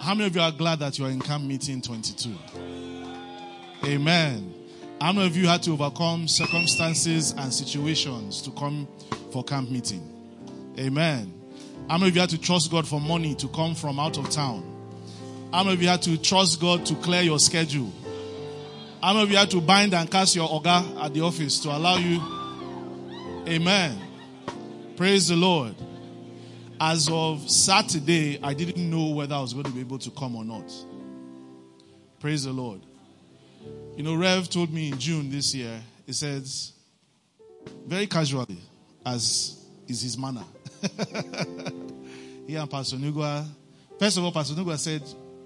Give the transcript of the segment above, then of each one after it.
How many of you are glad that you are in camp meeting 22? Amen. How many of you had to overcome circumstances and situations to come for camp meeting? Amen. How many of you had to trust God for money to come from out of town? How many of you had to trust God to clear your schedule? How many of you had to bind and cast your oga at the office to allow you? Amen. Praise the Lord. As of Saturday, I didn't know whether I was going to be able to come or not. Praise the Lord. You know, Rev told me in June this year, he says, very casually, as is his manner. he and Pastor Nugua, first of all, Pastor Nugua said,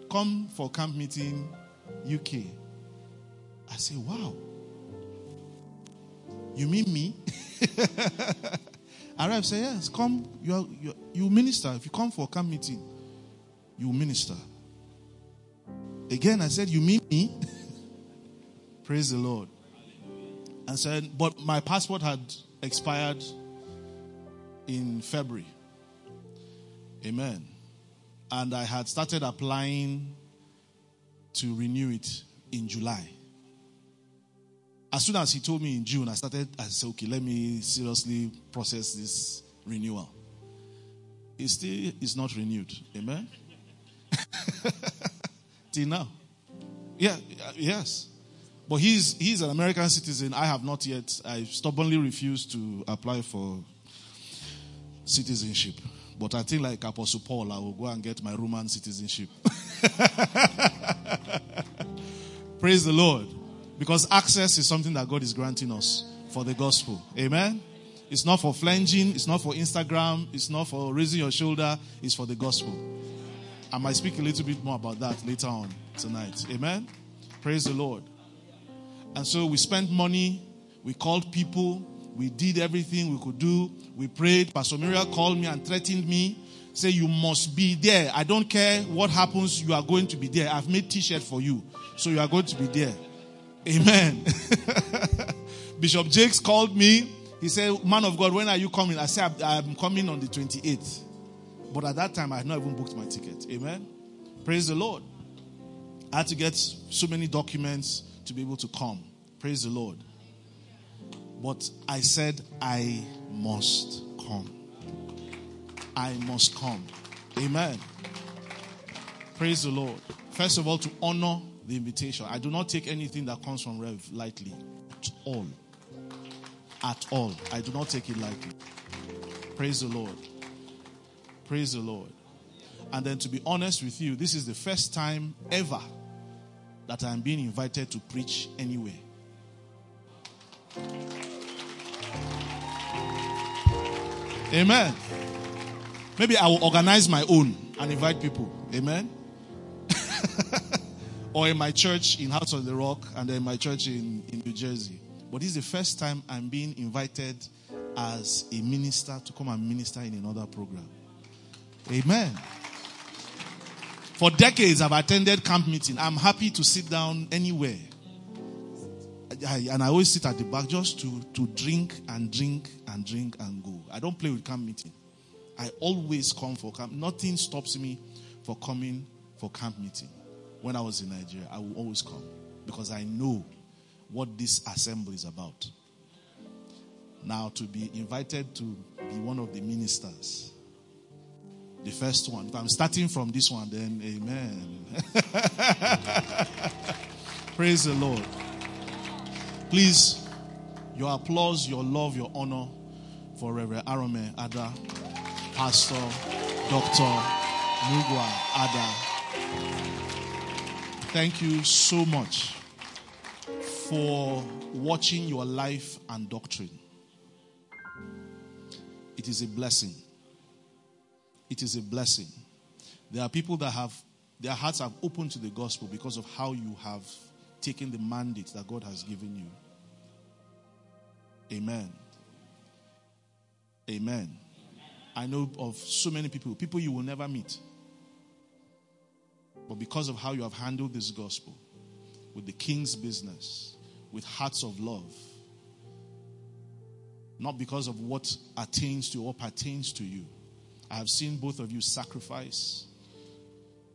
come for camp meeting UK. I said, wow. You mean me? I say, yes, come, you, are, you, you minister. If you come for a camp meeting, you minister. Again, I said, you mean me? Praise the Lord. And said, but my passport had expired in February. Amen. And I had started applying to renew it in July. As soon as he told me in June, I started, I said, okay, let me seriously process this renewal. It still is not renewed. Amen. Till now. Yeah, yes. But he's he's an American citizen. I have not yet. I stubbornly refuse to apply for citizenship. But I think like Apostle Paul, I will go and get my Roman citizenship. Praise the Lord. Because access is something that God is granting us for the gospel. Amen. It's not for flanging, it's not for Instagram, it's not for raising your shoulder, it's for the gospel. I might speak a little bit more about that later on tonight. Amen. Praise the Lord. And so we spent money, we called people, we did everything we could do. We prayed. Pastor Miriam called me and threatened me. Say, you must be there. I don't care what happens, you are going to be there. I've made t-shirt for you. So you are going to be there. Amen. Bishop Jakes called me. He said, Man of God, when are you coming? I said, I'm coming on the 28th. But at that time, I had not even booked my ticket. Amen. Praise the Lord. I had to get so many documents to be able to come. Praise the Lord. But I said, I must come. I must come. Amen. Praise the Lord. First of all, to honor the invitation. I do not take anything that comes from Rev lightly. At all. At all. I do not take it lightly. Praise the Lord. Praise the Lord. And then to be honest with you, this is the first time ever that I'm being invited to preach anywhere. Amen. Maybe I will organize my own and invite people. Amen. Or in my church in House of the Rock and then my church in, in New Jersey. But this is the first time I'm being invited as a minister to come and minister in another program. Amen. For decades, I've attended camp meeting. I'm happy to sit down anywhere. I, and I always sit at the back just to, to drink and drink and drink and go. I don't play with camp meeting. I always come for camp. Nothing stops me for coming for camp meeting. When I was in Nigeria, I will always come because I know what this assembly is about. Now, to be invited to be one of the ministers, the first one. If I'm starting from this one, then amen. Praise the Lord. Please, your applause, your love, your honor for Reverend Arome Ada, Pastor Dr. Mugwa Ada. Thank you so much for watching your life and doctrine. It is a blessing. It is a blessing. There are people that have their hearts have opened to the gospel because of how you have taken the mandate that God has given you. Amen. Amen. I know of so many people, people you will never meet. But because of how you have handled this gospel, with the king's business, with hearts of love, not because of what attains to or pertains to you. I have seen both of you sacrifice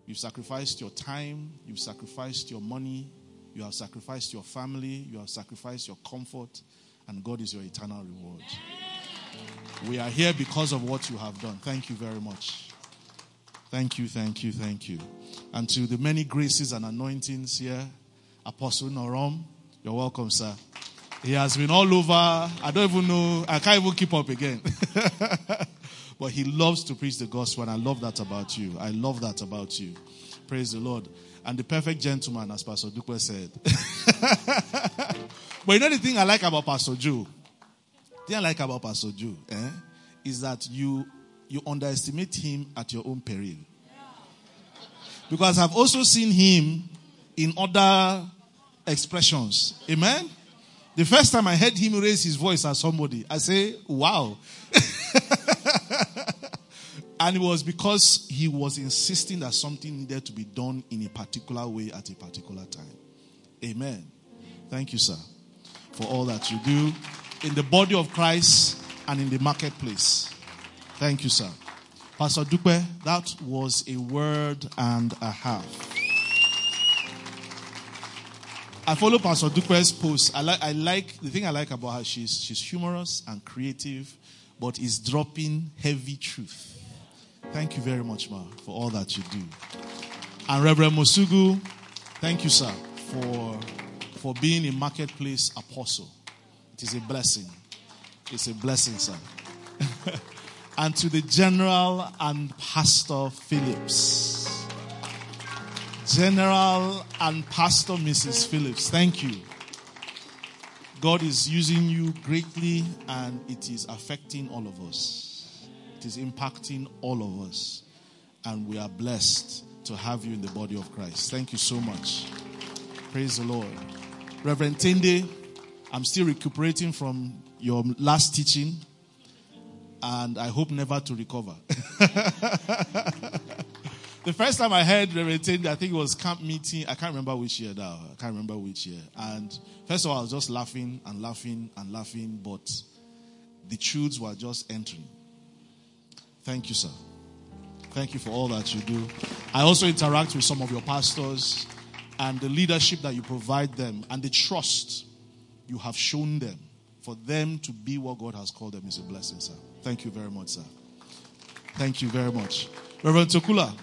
You've sacrificed your time, you've sacrificed your money, you have sacrificed your family, you have sacrificed your comfort, and God is your eternal reward. We are here because of what you have done. Thank you very much. Thank you, thank you, thank you. And to the many graces and anointings here, Apostle Norom, you're welcome, sir. He has been all over. I don't even know. I can't even keep up again. but he loves to preach the gospel, and I love that about you. I love that about you. Praise the Lord. And the perfect gentleman, as Pastor Dupe said. but you know the thing I like about Pastor Joe? The thing I like about Pastor Joe eh, is that you you underestimate him at your own peril. Because I've also seen him in other expressions. Amen? The first time I heard him raise his voice at somebody, I say, wow. and it was because he was insisting that something needed to be done in a particular way at a particular time. Amen. Thank you, sir, for all that you do in the body of Christ and in the marketplace. Thank you, sir. Pastor Dupe, that was a word and a half. I follow Pastor Dupe's post. I like, I like the thing I like about her. She's she's humorous and creative, but is dropping heavy truth. Thank you very much, ma, for all that you do. And Reverend Mosugu, thank you, sir, for for being a marketplace apostle. It is a blessing. It's a blessing, sir. and to the General and Pastor Phillips. General and Pastor Mrs. Phillips, thank you. God is using you greatly and it is affecting all of us. It is impacting all of us. And we are blessed to have you in the body of Christ. Thank you so much. Praise the Lord. Reverend Tende, I'm still recuperating from your last teaching and I hope never to recover. the first time I heard Reverend I think it was camp meeting. I can't remember which year now. I can't remember which year. And first of all, I was just laughing and laughing and laughing, but the truths were just entering. Thank you, sir. Thank you for all that you do. I also interact with some of your pastors and the leadership that you provide them and the trust you have shown them for them to be what God has called them is a blessing, sir. Thank you very much, sir. Thank you very much. Reverend Tokula,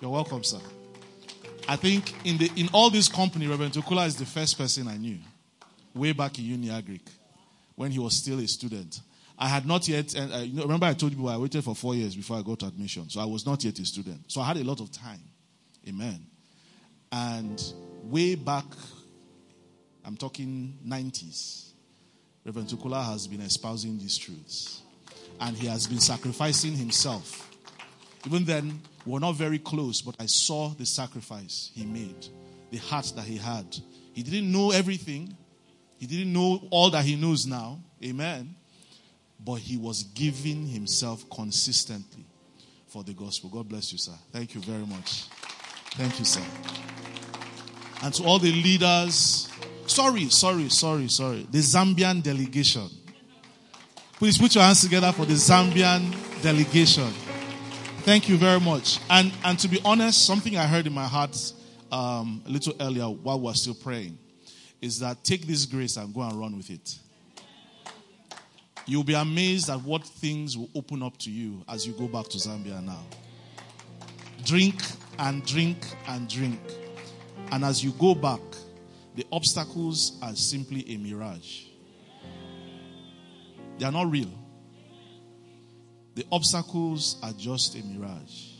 you're welcome, sir. I think in the in all this company, Reverend Tokula is the first person I knew way back in Uniagric when he was still a student. I had not yet, and uh, you know, remember I told you I waited for four years before I got admission, so I was not yet a student. So I had a lot of time. Amen. And way back, I'm talking 90s, Reverend Tukula has been espousing these truths. And he has been sacrificing himself. Even then, we were not very close, but I saw the sacrifice he made, the heart that he had. He didn't know everything, he didn't know all that he knows now. Amen. But he was giving himself consistently for the gospel. God bless you, sir. Thank you very much. Thank you, sir. And to all the leaders, sorry, sorry, sorry, sorry. The Zambian delegation. Please put your hands together for the Zambian delegation. Thank you very much. And and to be honest, something I heard in my heart um, a little earlier while we are still praying is that take this grace and go and run with it. You'll be amazed at what things will open up to you as you go back to Zambia now. Drink and drink and drink. And as you go back, the obstacles are simply a mirage. They are not real. The obstacles are just a mirage.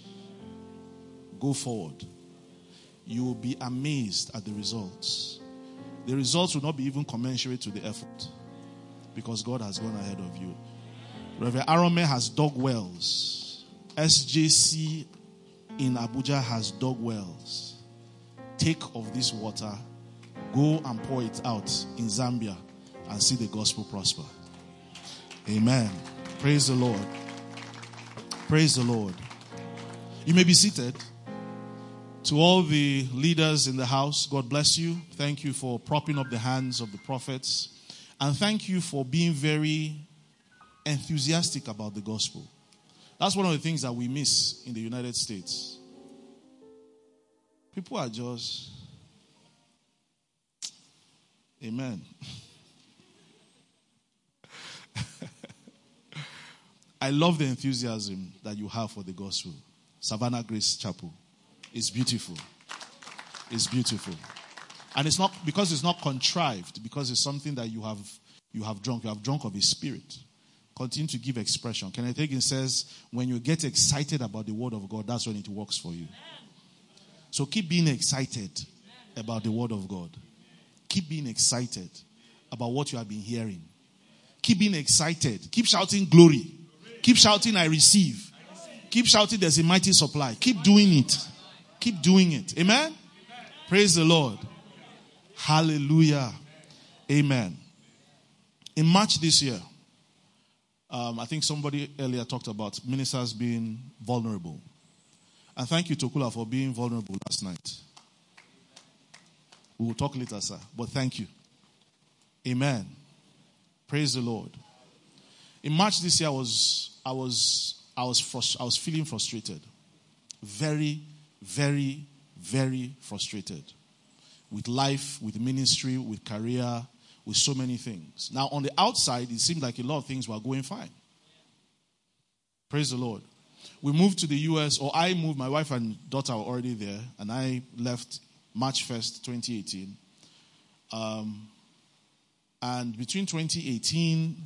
Go forward. You will be amazed at the results. The results will not be even commensurate to the effort because God has gone ahead of you. Reverend Arome has dug wells. SJC in Abuja has dug wells. Take of this water, go and pour it out in Zambia and see the gospel prosper. Amen. Praise the Lord. Praise the Lord. You may be seated. To all the leaders in the house, God bless you. Thank you for propping up the hands of the prophets. And thank you for being very enthusiastic about the gospel. That's one of the things that we miss in the United States. People are just. Amen. I love the enthusiasm that you have for the gospel. Savannah Grace Chapel. It's beautiful. It's beautiful. And it's not because it's not contrived, because it's something that you have you have drunk. You have drunk of his spirit. Continue to give expression. Kenneth Hagin says, when you get excited about the word of God, that's when it works for you. So keep being excited about the word of God. Keep being excited about what you have been hearing. Keep being excited. Keep shouting glory. Keep shouting, I receive. Keep shouting, there's a mighty supply. Keep doing it. Keep doing it. Amen? Praise the Lord. Hallelujah. Amen. In March this year, um, I think somebody earlier talked about ministers being vulnerable. And thank you, Tokula, for being vulnerable last night. We will talk later, sir. But thank you. Amen. Praise the Lord. In March this year, I was I was I was frust- I was feeling frustrated, very, very, very frustrated with life, with ministry, with career, with so many things. Now, on the outside, it seemed like a lot of things were going fine. Praise the Lord. We moved to the US, or I moved, my wife and daughter were already there, and I left March 1st, 2018. Um, and between 2018,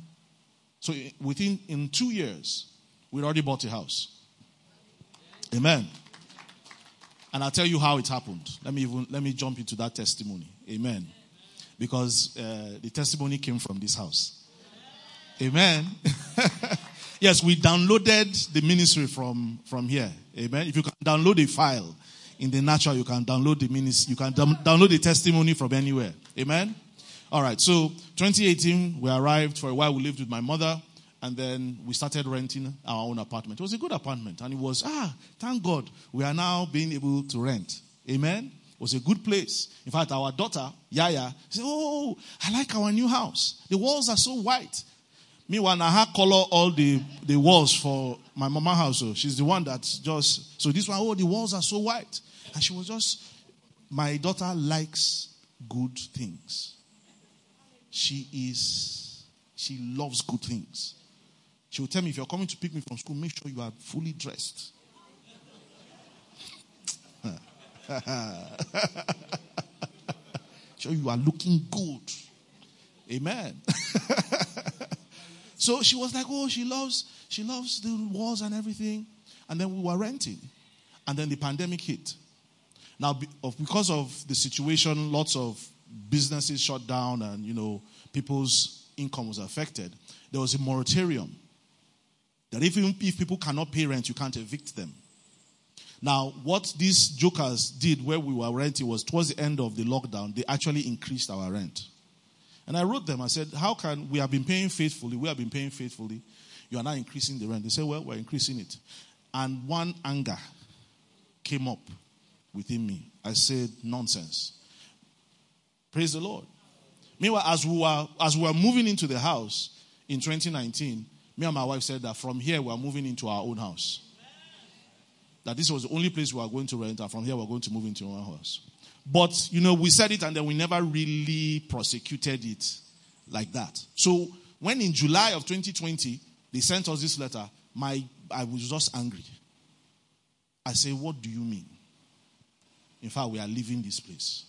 so within in two years, we'd already bought a house. Amen. And I'll tell you how it happened. Let me even let me jump into that testimony. Amen. Because uh, the testimony came from this house. Amen. yes, we downloaded the ministry from from here. Amen. If you can download a file in the natural, you can download the ministry. You can download the testimony from anywhere. Amen. All right. So 2018, we arrived for a while. We lived with my mother and then we started renting our own apartment. It was a good apartment, and it was, ah, thank God, we are now being able to rent. Amen? It was a good place. In fact, our daughter, Yaya, said, Oh, I like our new house. The walls are so white. Meanwhile, I color all the, the walls for my mama house. So she's the one that just, so this one, oh, the walls are so white. And she was just, my daughter likes good things. She is, she loves good things. She will tell me, if you're coming to pick me from school, make sure you are fully dressed. sure you are looking good. Amen. so she was like, oh, she loves, she loves the walls and everything. And then we were renting. And then the pandemic hit. Now, because of the situation, lots of businesses shut down and, you know, people's income was affected. There was a moratorium that even if people cannot pay rent, you can't evict them. Now, what these jokers did where we were renting was towards the end of the lockdown, they actually increased our rent. And I wrote them, I said, How can we have been paying faithfully? We have been paying faithfully. You are now increasing the rent. They said, Well, we're increasing it. And one anger came up within me. I said, Nonsense. Praise the Lord. Meanwhile, as we were as we were moving into the house in 2019, me and my wife said that from here we are moving into our own house. That this was the only place we are going to rent, and from here we're going to move into our own house. But, you know, we said it and then we never really prosecuted it like that. So, when in July of 2020, they sent us this letter, my, I was just angry. I said, What do you mean? In fact, we are leaving this place.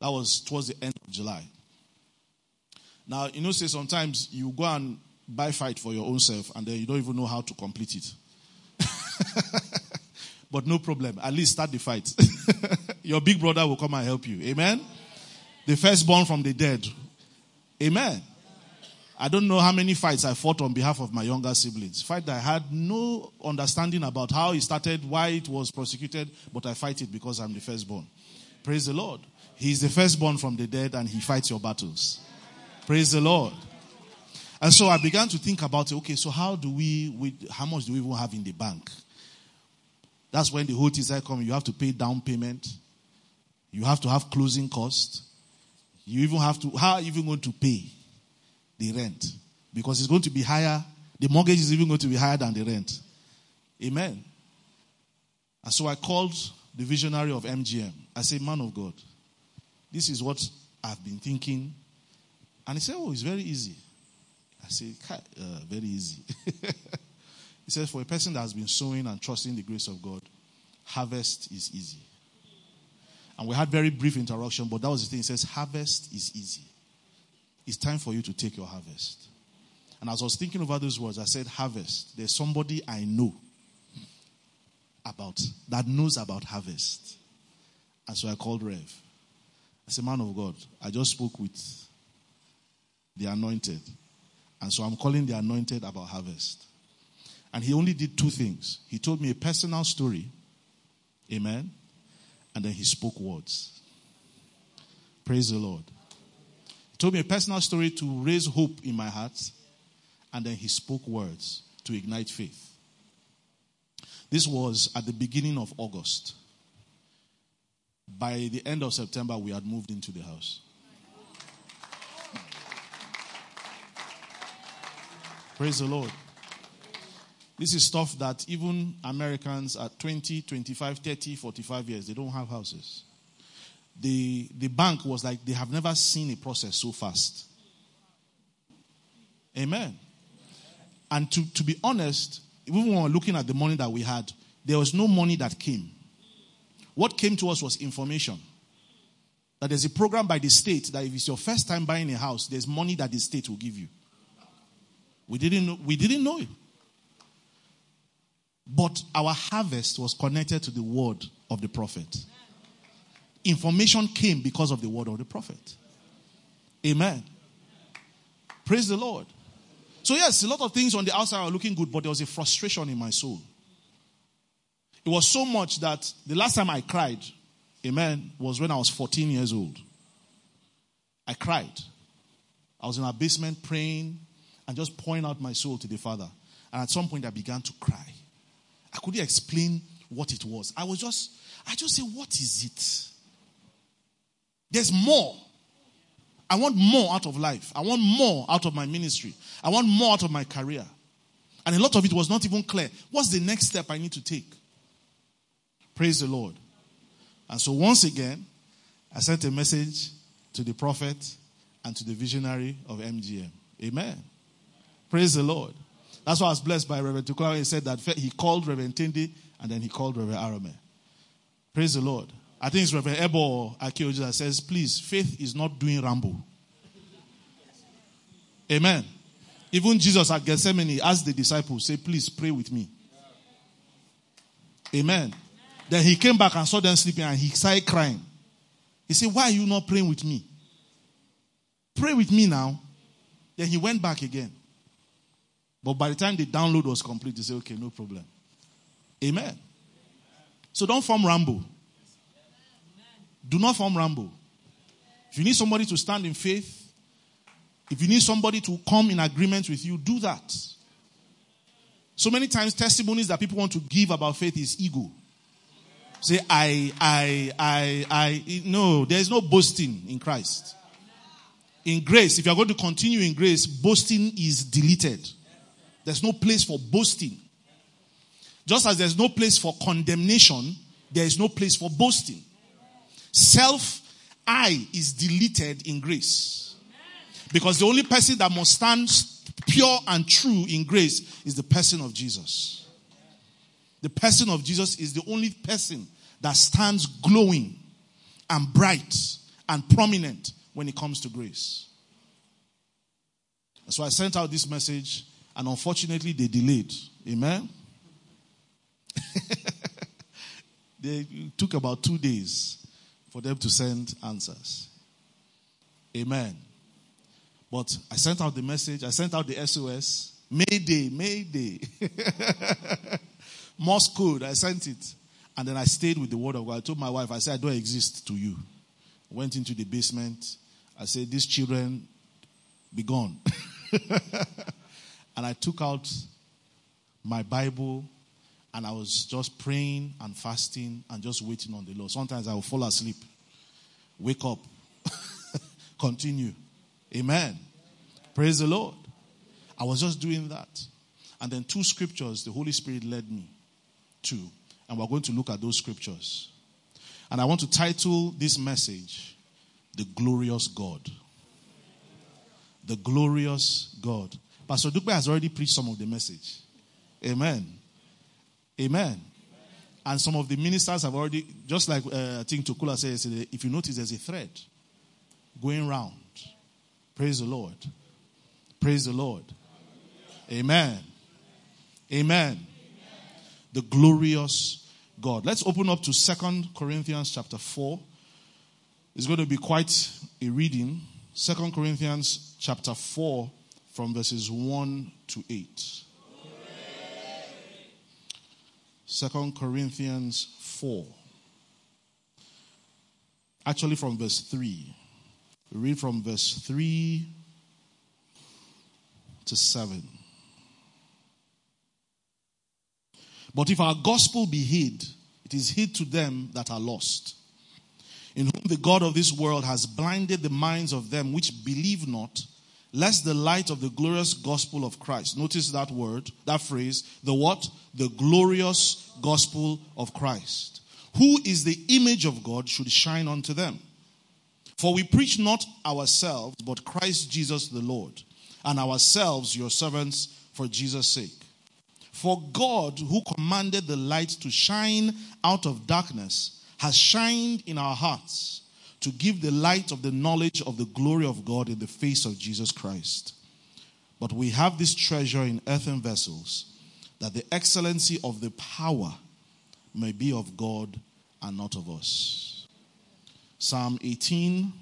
That was towards the end of July. Now, you know, say sometimes you go and buy fight for your own self and then you don't even know how to complete it. but no problem. At least start the fight. your big brother will come and help you. Amen. The firstborn from the dead. Amen. I don't know how many fights I fought on behalf of my younger siblings. Fight that I had no understanding about how it started, why it was prosecuted, but I fight it because I'm the firstborn. Praise the Lord. He's the firstborn from the dead and he fights your battles. Praise the Lord. And so I began to think about it. Okay, so how do we, we how much do we even have in the bank? That's when the whole started coming. You have to pay down payment. You have to have closing cost. You even have to, how are you even going to pay the rent? Because it's going to be higher. The mortgage is even going to be higher than the rent. Amen. And so I called the visionary of MGM. I said, Man of God, this is what I've been thinking. And he said, Oh, it's very easy. I said, uh, Very easy. he says, For a person that has been sowing and trusting the grace of God, harvest is easy. And we had very brief interaction, but that was the thing. He says, Harvest is easy. It's time for you to take your harvest. And as I was thinking over those words, I said, Harvest. There's somebody I know about, that knows about harvest. And so I called Rev. I said, Man of God, I just spoke with the anointed. And so I'm calling the anointed about harvest. And he only did two things. He told me a personal story. Amen. And then he spoke words. Praise the Lord. He told me a personal story to raise hope in my heart. And then he spoke words to ignite faith. This was at the beginning of August. By the end of September, we had moved into the house. Praise the Lord. This is stuff that even Americans at 20, 25, 30, 45 years, they don't have houses. The, the bank was like, they have never seen a process so fast. Amen. And to, to be honest, even when we were looking at the money that we had, there was no money that came. What came to us was information. That there's a program by the state that if it's your first time buying a house, there's money that the state will give you. We didn't know, we didn't know it. But our harvest was connected to the word of the prophet. Information came because of the word of the prophet. Amen. Praise the Lord. So, yes, a lot of things on the outside are looking good, but there was a frustration in my soul. It was so much that the last time I cried, amen, was when I was 14 years old. I cried. I was in our basement praying and just pouring out my soul to the Father. And at some point, I began to cry. I couldn't explain what it was. I was just, I just said, What is it? There's more. I want more out of life. I want more out of my ministry. I want more out of my career. And a lot of it was not even clear. What's the next step I need to take? Praise the Lord. And so once again, I sent a message to the prophet and to the visionary of MGM. Amen. Praise the Lord. That's why I was blessed by Reverend Tukula. He said that he called Reverend Tindi and then he called Reverend Arome. Praise the Lord. I think it's Reverend Ebo or Akioji that says, please, faith is not doing ramble. Amen. Even Jesus at Gethsemane asked the disciples, say, please pray with me. Amen. Then he came back and saw them sleeping and he started crying. He said, why are you not praying with me? Pray with me now. Then he went back again. But by the time the download was complete, he said, okay, no problem. Amen. So don't form ramble. Do not form ramble. If you need somebody to stand in faith, if you need somebody to come in agreement with you, do that. So many times, testimonies that people want to give about faith is ego. Say, I, I, I, I. No, there is no boasting in Christ. In grace, if you are going to continue in grace, boasting is deleted. There's no place for boasting. Just as there's no place for condemnation, there is no place for boasting. Self I is deleted in grace. Because the only person that must stand pure and true in grace is the person of Jesus. The person of Jesus is the only person that stands glowing and bright and prominent when it comes to grace. So I sent out this message, and unfortunately, they delayed. Amen. they took about two days for them to send answers. Amen. But I sent out the message, I sent out the SOS. Mayday, Mayday. Morse code, I sent it. And then I stayed with the word of God. I told my wife, I said, I don't exist to you. Went into the basement. I said, These children, be gone. and I took out my Bible and I was just praying and fasting and just waiting on the Lord. Sometimes I will fall asleep, wake up, continue. Amen. Praise the Lord. I was just doing that. And then two scriptures the Holy Spirit led me to. And we're going to look at those scriptures. And I want to title this message, The Glorious God. The Glorious God. Pastor Dupe has already preached some of the message. Amen. Amen. And some of the ministers have already, just like uh, I think Tukula said if you notice there's a thread going round. Praise the Lord. Praise the Lord. Amen. Amen. The glorious God. Let's open up to Second Corinthians chapter 4. It's going to be quite a reading. Second Corinthians chapter 4 from verses 1 to 8. Second Corinthians 4. Actually, from verse 3. We read from verse 3 to 7. But if our gospel be hid, it is hid to them that are lost, in whom the God of this world has blinded the minds of them which believe not, lest the light of the glorious gospel of Christ, notice that word, that phrase, the what? The glorious gospel of Christ, who is the image of God, should shine unto them. For we preach not ourselves, but Christ Jesus the Lord, and ourselves your servants for Jesus' sake. For God, who commanded the light to shine out of darkness, has shined in our hearts to give the light of the knowledge of the glory of God in the face of Jesus Christ. But we have this treasure in earthen vessels, that the excellency of the power may be of God and not of us. Psalm 18,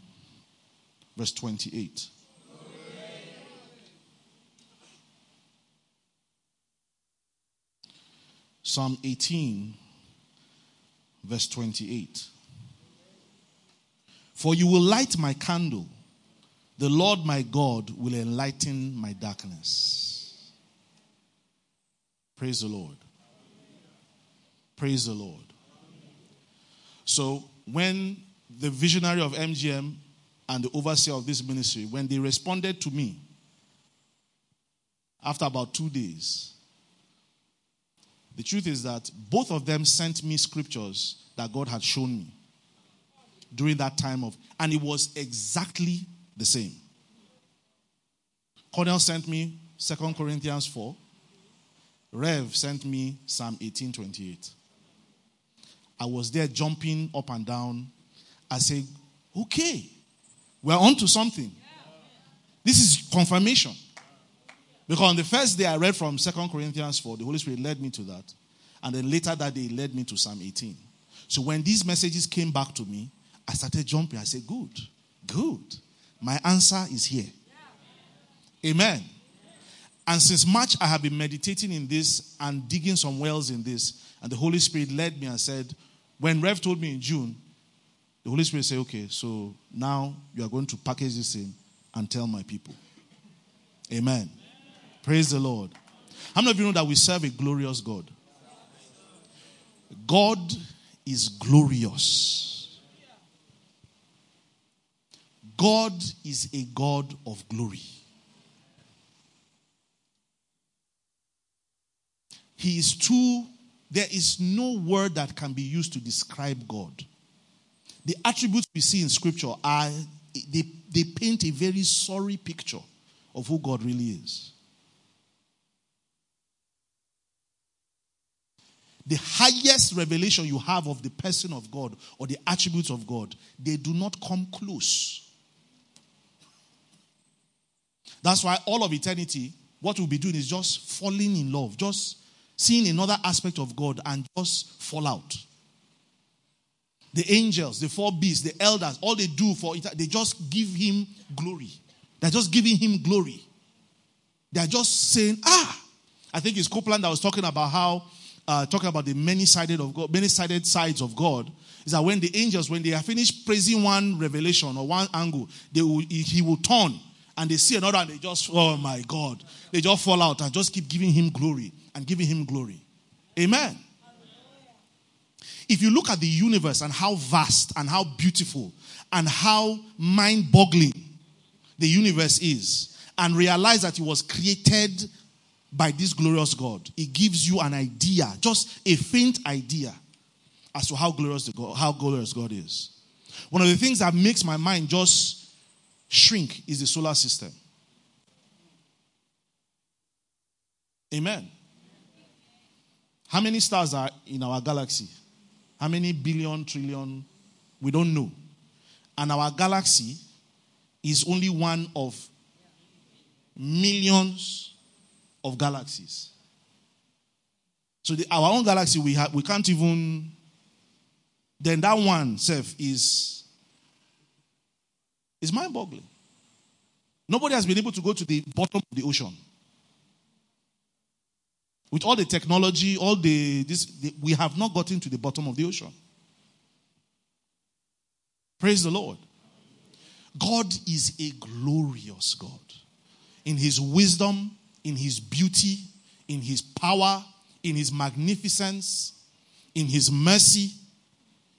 verse 28. Psalm 18, verse 28. For you will light my candle, the Lord my God will enlighten my darkness. Praise the Lord. Praise the Lord. So, when the visionary of MGM and the overseer of this ministry, when they responded to me after about two days, the truth is that both of them sent me scriptures that God had shown me during that time of, and it was exactly the same. Cornell sent me Second Corinthians 4. Rev sent me Psalm 18 28. I was there jumping up and down. I said, okay, we're on to something. This is confirmation. Because on the first day I read from Second Corinthians 4, the Holy Spirit led me to that. And then later that day, led me to Psalm 18. So when these messages came back to me, I started jumping. I said, Good, good. My answer is here. Amen. And since March, I have been meditating in this and digging some wells in this. And the Holy Spirit led me and said, When Rev told me in June, the Holy Spirit said, Okay, so now you are going to package this in and tell my people. Amen. Praise the Lord. How many of you know that we serve a glorious God? God is glorious. God is a God of glory. He is too, there is no word that can be used to describe God. The attributes we see in scripture are, they, they paint a very sorry picture of who God really is. The highest revelation you have of the person of God or the attributes of God, they do not come close. That's why all of eternity, what we'll be doing is just falling in love, just seeing another aspect of God and just fall out. The angels, the four beasts, the elders, all they do for it, they just give him glory. They're just giving him glory. They're just saying, ah. I think it's Copeland that was talking about how uh, talking about the many-sided of God, many-sided sides of God, is that when the angels, when they are finished praising one revelation or one angle, they will, he will turn and they see another and they just, oh my God, they just fall out and just keep giving him glory and giving him glory. Amen. If you look at the universe and how vast and how beautiful and how mind-boggling the universe is, and realize that it was created by this glorious God. It gives you an idea, just a faint idea, as to how glorious, God, how glorious God is. One of the things that makes my mind just shrink is the solar system. Amen. How many stars are in our galaxy? How many billion, trillion? We don't know. And our galaxy is only one of millions of galaxies. So the, our own galaxy, we, have, we can't even. Then that one self is is mind-boggling. Nobody has been able to go to the bottom of the ocean. With all the technology, all the this, the, we have not gotten to the bottom of the ocean. Praise the Lord. God is a glorious God. In his wisdom, in his beauty, in his power, in his magnificence, in his mercy,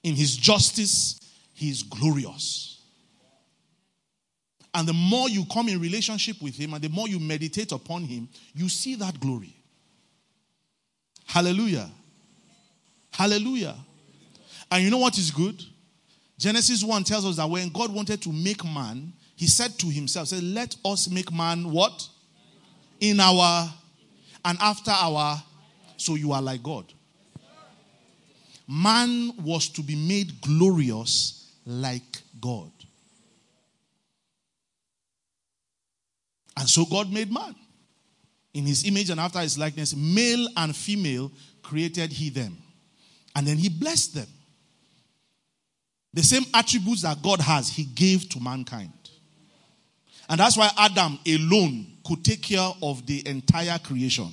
in his justice, he is glorious. And the more you come in relationship with him and the more you meditate upon him, you see that glory. Hallelujah. Hallelujah. And you know what is good? Genesis 1 tells us that when God wanted to make man, he said to himself, said, Let us make man what? In our and after our so you are like God. Man was to be made glorious like God. And so God made man. In his image and after his likeness, male and female created he them. And then he blessed them. The same attributes that God has, he gave to mankind. And that's why Adam alone could take care of the entire creation.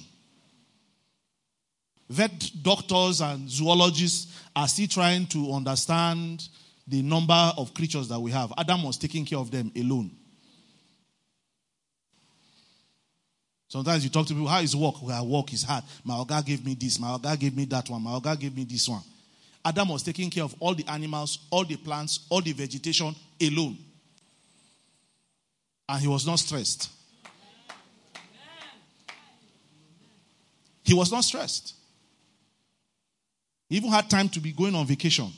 Vet doctors and zoologists are still trying to understand the number of creatures that we have. Adam was taking care of them alone. Sometimes you talk to people, how is work? Well, work is hard. My God gave me this. My God gave me that one. My God gave me this one. Adam was taking care of all the animals, all the plants, all the vegetation alone. And he was not stressed. He was not stressed. He even had time to be going on vacation.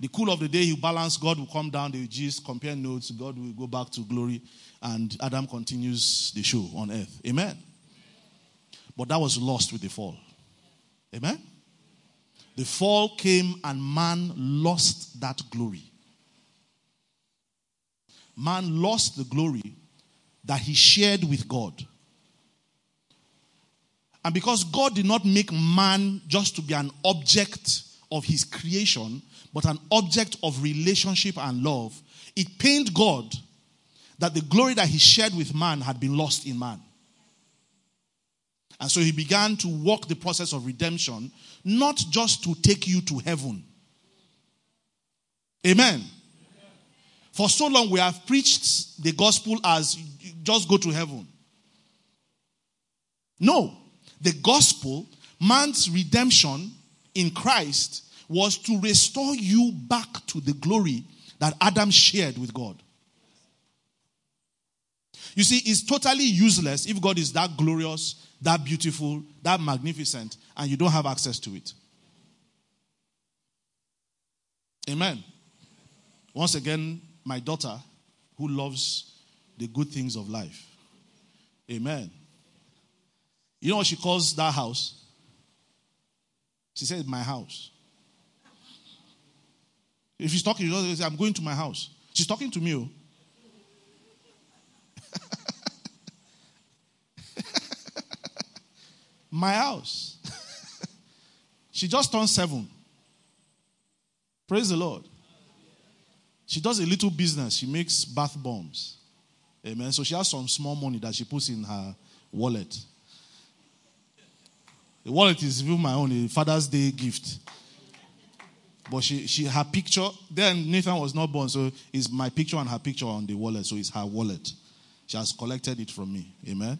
The cool of the day, he balance. God will come down, they will just compare notes. God will go back to glory, and Adam continues the show on earth. Amen. But that was lost with the fall. Amen. The fall came, and man lost that glory. Man lost the glory that he shared with God. And because God did not make man just to be an object of his creation, but an object of relationship and love, it pained God that the glory that he shared with man had been lost in man. And so he began to walk the process of redemption, not just to take you to heaven. Amen. For so long, we have preached the gospel as just go to heaven. No. The gospel, man's redemption in Christ, was to restore you back to the glory that Adam shared with God. You see, it's totally useless if God is that glorious, that beautiful, that magnificent, and you don't have access to it. Amen. Once again, my daughter, who loves the good things of life. Amen. You know what she calls that house? She says, My house. If she's talking, she say, I'm going to my house. She's talking to me. Oh. my house. she just turned seven. Praise the Lord. She does a little business. She makes bath bombs. Amen. So she has some small money that she puts in her wallet. The wallet is even my own, a Father's Day gift. But she, she her picture, then Nathan was not born, so it's my picture and her picture on the wallet, so it's her wallet. She has collected it from me. Amen.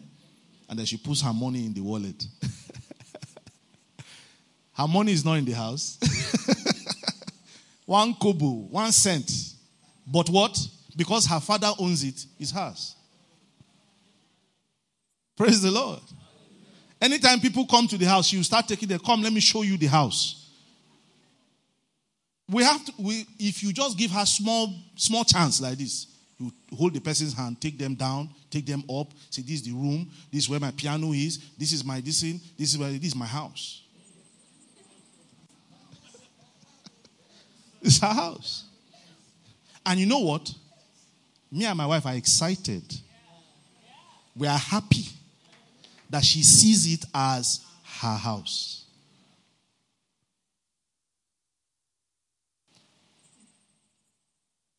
And then she puts her money in the wallet. her money is not in the house. one kobo, one cent. But what? Because her father owns it, it's hers. Praise the Lord. Anytime people come to the house, you start taking them, come, let me show you the house. We have to, we, if you just give her small, small chance like this, you hold the person's hand, take them down, take them up, say, This is the room, this is where my piano is, this is my this, in, this is where this is my house. it's her house. And you know what? Me and my wife are excited. We are happy that she sees it as her house.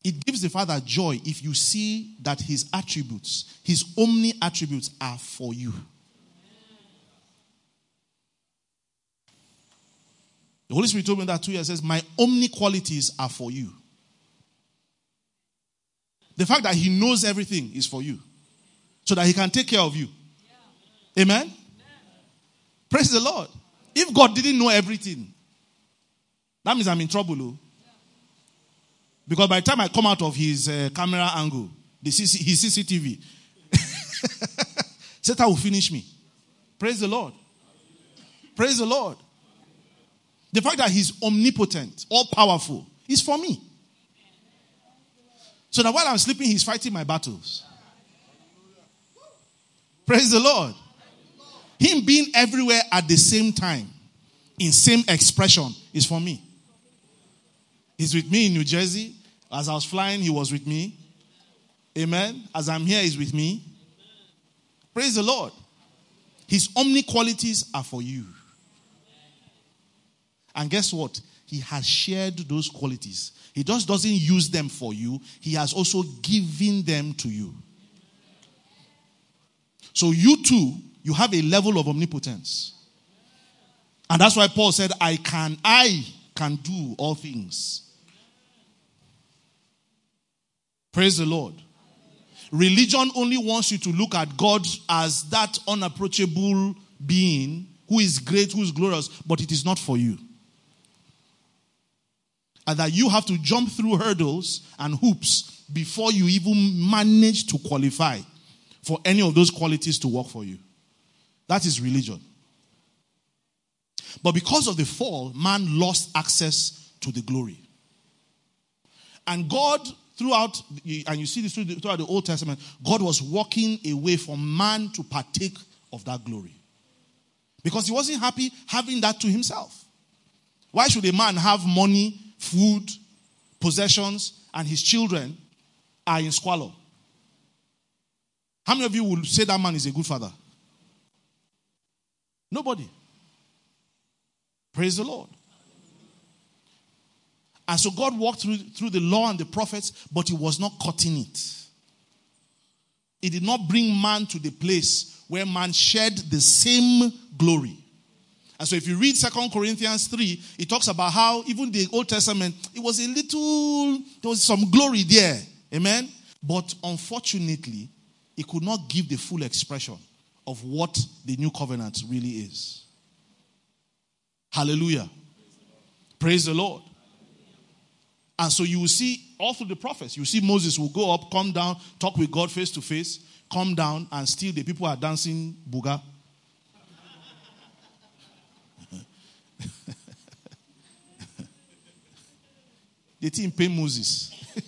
It gives the Father joy if you see that his attributes, his omni attributes, are for you. The Holy Spirit told me that two years says, My omni qualities are for you. The fact that he knows everything is for you. So that he can take care of you. Amen? Amen? Praise the Lord. If God didn't know everything, that means I'm in trouble. Oh. Because by the time I come out of his uh, camera angle, the CC, his CCTV, Satan will finish me. Praise the Lord. Praise the Lord. The fact that he's omnipotent, all powerful, is for me. So that while I'm sleeping, he's fighting my battles. Praise the Lord. Him being everywhere at the same time, in same expression, is for me. He's with me in New Jersey. As I was flying, he was with me. Amen. As I'm here, he's with me. Praise the Lord. His omni qualities are for you. And guess what? He has shared those qualities. He just doesn't use them for you, He has also given them to you. So you too, you have a level of omnipotence. And that's why Paul said, I can, I can do all things. Praise the Lord. Religion only wants you to look at God as that unapproachable being who is great, who is glorious, but it is not for you and that you have to jump through hurdles and hoops before you even manage to qualify for any of those qualities to work for you. That is religion. But because of the fall, man lost access to the glory. And God, throughout, and you see this throughout the Old Testament, God was walking away from man to partake of that glory. Because he wasn't happy having that to himself. Why should a man have money food, possessions, and his children are in squalor. How many of you will say that man is a good father? Nobody. Praise the Lord. And so God walked through, through the law and the prophets, but he was not cutting it. He did not bring man to the place where man shared the same glory. And so if you read Second Corinthians 3, it talks about how even the Old Testament, it was a little, there was some glory there. Amen? But unfortunately, it could not give the full expression of what the new covenant really is. Hallelujah. Praise the Lord. And so you will see all through the prophets, you see Moses will go up, come down, talk with God face to face, come down, and still the people are dancing buga. the thing pay Moses.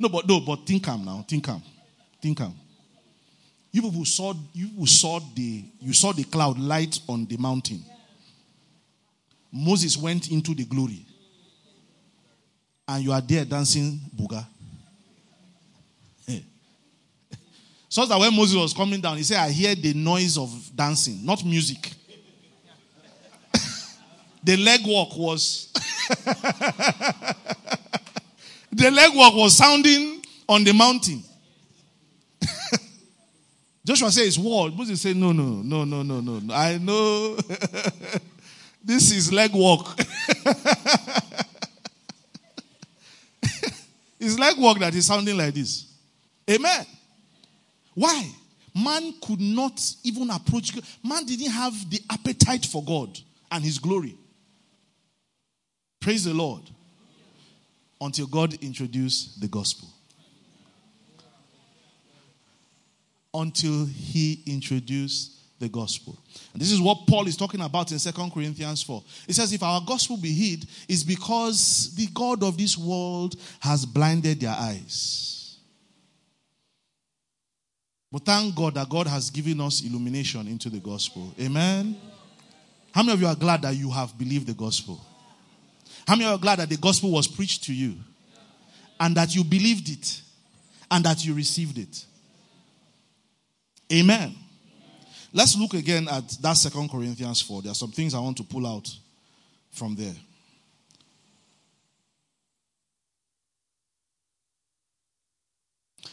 no, but no, but think calm now. Think calm. Think calm. You people saw you saw the you saw the cloud light on the mountain. Moses went into the glory. And you are there dancing buga. Eh. So that when Moses was coming down, he said, I hear the noise of dancing, not music. the leg walk was the leg walk was sounding on the mountain. Joshua says wall. Moses said, No, no, no, no, no, no. I know this is leg walk. it's leg walk that is sounding like this. Amen. Why? Man could not even approach God. Man didn't have the appetite for God and his glory. Praise the Lord. Until God introduced the gospel. Until he introduced the gospel. And this is what Paul is talking about in 2 Corinthians 4. It says, If our gospel be hid, it's because the God of this world has blinded their eyes. But thank God that God has given us illumination into the gospel. Amen. How many of you are glad that you have believed the gospel? How many are glad that the gospel was preached to you and that you believed it and that you received it? Amen. Let's look again at that Second Corinthians 4. There are some things I want to pull out from there.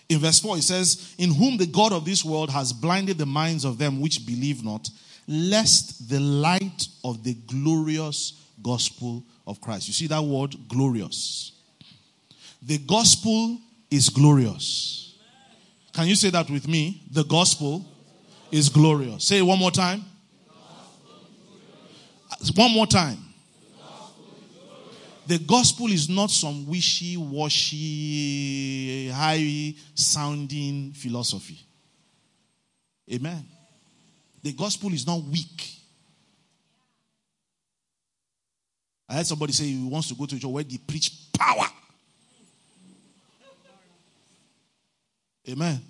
In verse 4, it says, In whom the God of this world has blinded the minds of them which believe not, lest the light of the glorious gospel of Christ. You see that word, glorious. The gospel is glorious. Can you say that with me? The gospel is glorious. Say it one more time. One more time. The gospel is not some wishy washy, high sounding philosophy. Amen. The gospel is not weak. I heard somebody say he wants to go to a church where they preach power. Amen.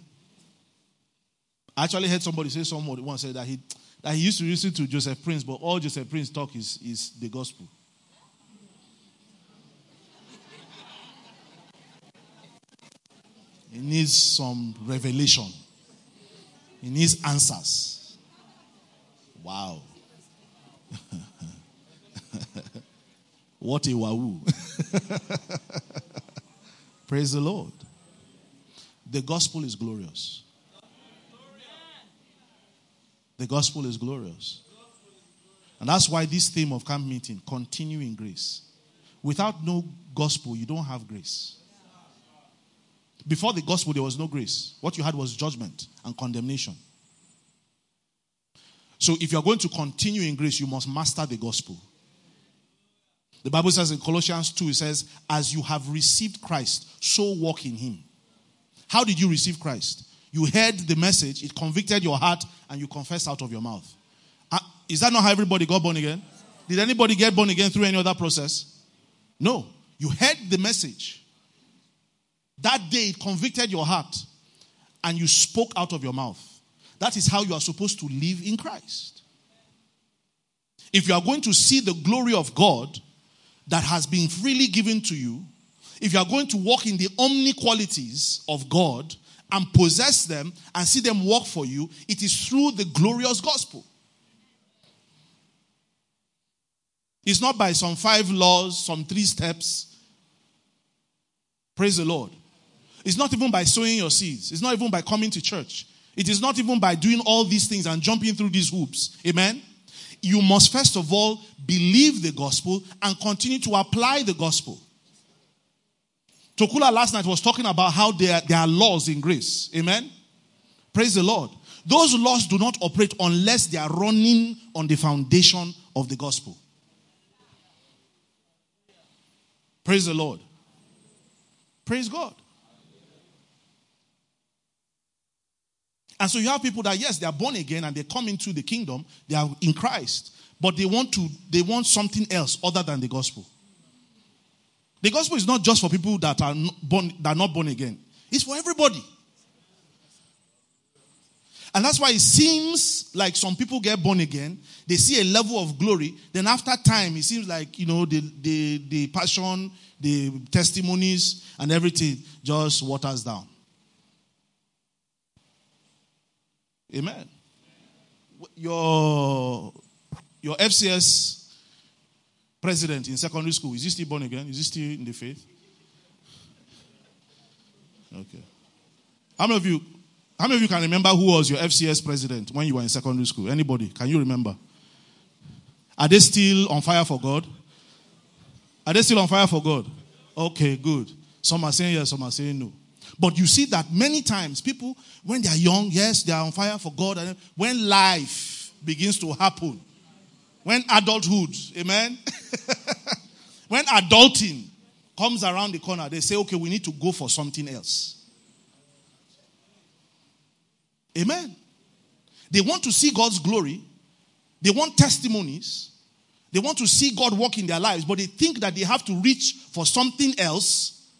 I actually heard somebody say somebody once said that he that he used to listen to Joseph Prince, but all Joseph Prince talk is, is the gospel. He needs some revelation. He needs answers. Wow. what a wahoo. Praise the Lord. The gospel is glorious. The gospel is glorious. And that's why this theme of camp meeting, continue in grace. Without no gospel, you don't have grace. Before the gospel, there was no grace. What you had was judgment and condemnation. So if you're going to continue in grace, you must master the gospel. The Bible says in Colossians 2, it says, As you have received Christ, so walk in him. How did you receive Christ? You heard the message, it convicted your heart, and you confessed out of your mouth. Uh, is that not how everybody got born again? Did anybody get born again through any other process? No. You heard the message. That day it convicted your heart, and you spoke out of your mouth. That is how you are supposed to live in Christ. If you are going to see the glory of God that has been freely given to you, if you are going to walk in the omni qualities of God and possess them and see them work for you, it is through the glorious gospel. It's not by some five laws, some three steps. Praise the Lord. It's not even by sowing your seeds. It's not even by coming to church. It is not even by doing all these things and jumping through these hoops. Amen. You must first of all believe the gospel and continue to apply the gospel. Tokula last night was talking about how there, there are laws in grace. Amen. Praise the Lord. Those laws do not operate unless they are running on the foundation of the gospel. Praise the Lord. Praise God. And so you have people that yes, they are born again and they come into the kingdom, they are in Christ, but they want to they want something else other than the gospel. The gospel is not just for people that are born that are not born again. It's for everybody. And that's why it seems like some people get born again, they see a level of glory, then after time, it seems like, you know, the, the, the passion, the testimonies, and everything just waters down. Amen. Your, your FCS president in secondary school, is he still born again? Is he still in the faith? Okay. How many of you how many of you can remember who was your FCS president when you were in secondary school? Anybody? Can you remember? Are they still on fire for God? Are they still on fire for God? Okay, good. Some are saying yes, some are saying no. But you see that many times people, when they are young, yes, they are on fire for God. And when life begins to happen, when adulthood, amen, when adulting comes around the corner, they say, okay, we need to go for something else. Amen. They want to see God's glory. They want testimonies. They want to see God work in their lives, but they think that they have to reach for something else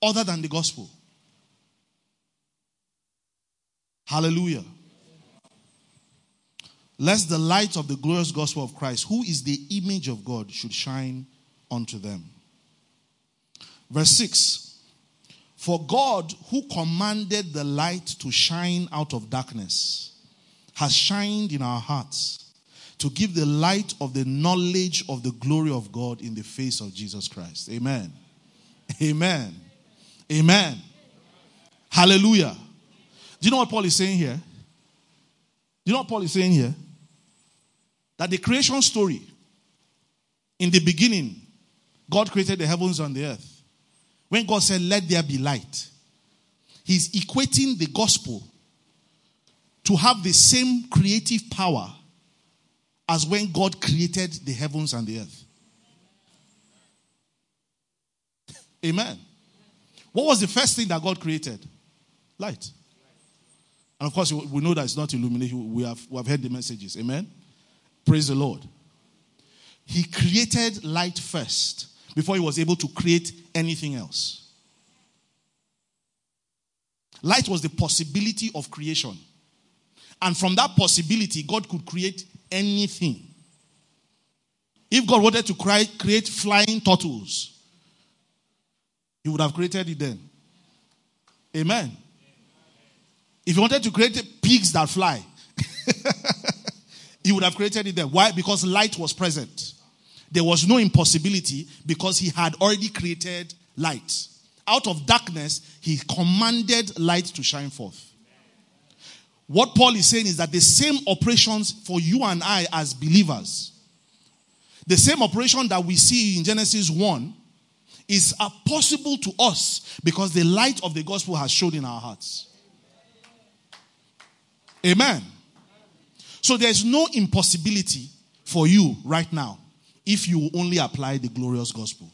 other than the gospel. Hallelujah. Lest the light of the glorious gospel of Christ, who is the image of God, should shine unto them. Verse 6 For God, who commanded the light to shine out of darkness, has shined in our hearts to give the light of the knowledge of the glory of God in the face of Jesus Christ. Amen. Amen. Amen. Hallelujah. Do you know what Paul is saying here? Do you know what Paul is saying here? That the creation story, in the beginning, God created the heavens and the earth. When God said, Let there be light, He's equating the gospel to have the same creative power as when God created the heavens and the earth. Amen. What was the first thing that God created? Light. And of course, we know that it's not illumination. We have, we have heard the messages. Amen. Praise the Lord. He created light first before he was able to create anything else. Light was the possibility of creation. And from that possibility, God could create anything. If God wanted to create flying turtles, He would have created it then. Amen. If He wanted to create pigs that fly, He would have created it there. Why? Because light was present. There was no impossibility because He had already created light. Out of darkness, He commanded light to shine forth. What Paul is saying is that the same operations for you and I as believers, the same operation that we see in Genesis 1, is possible to us because the light of the gospel has shone in our hearts. Amen. So there's no impossibility for you right now if you only apply the glorious gospel.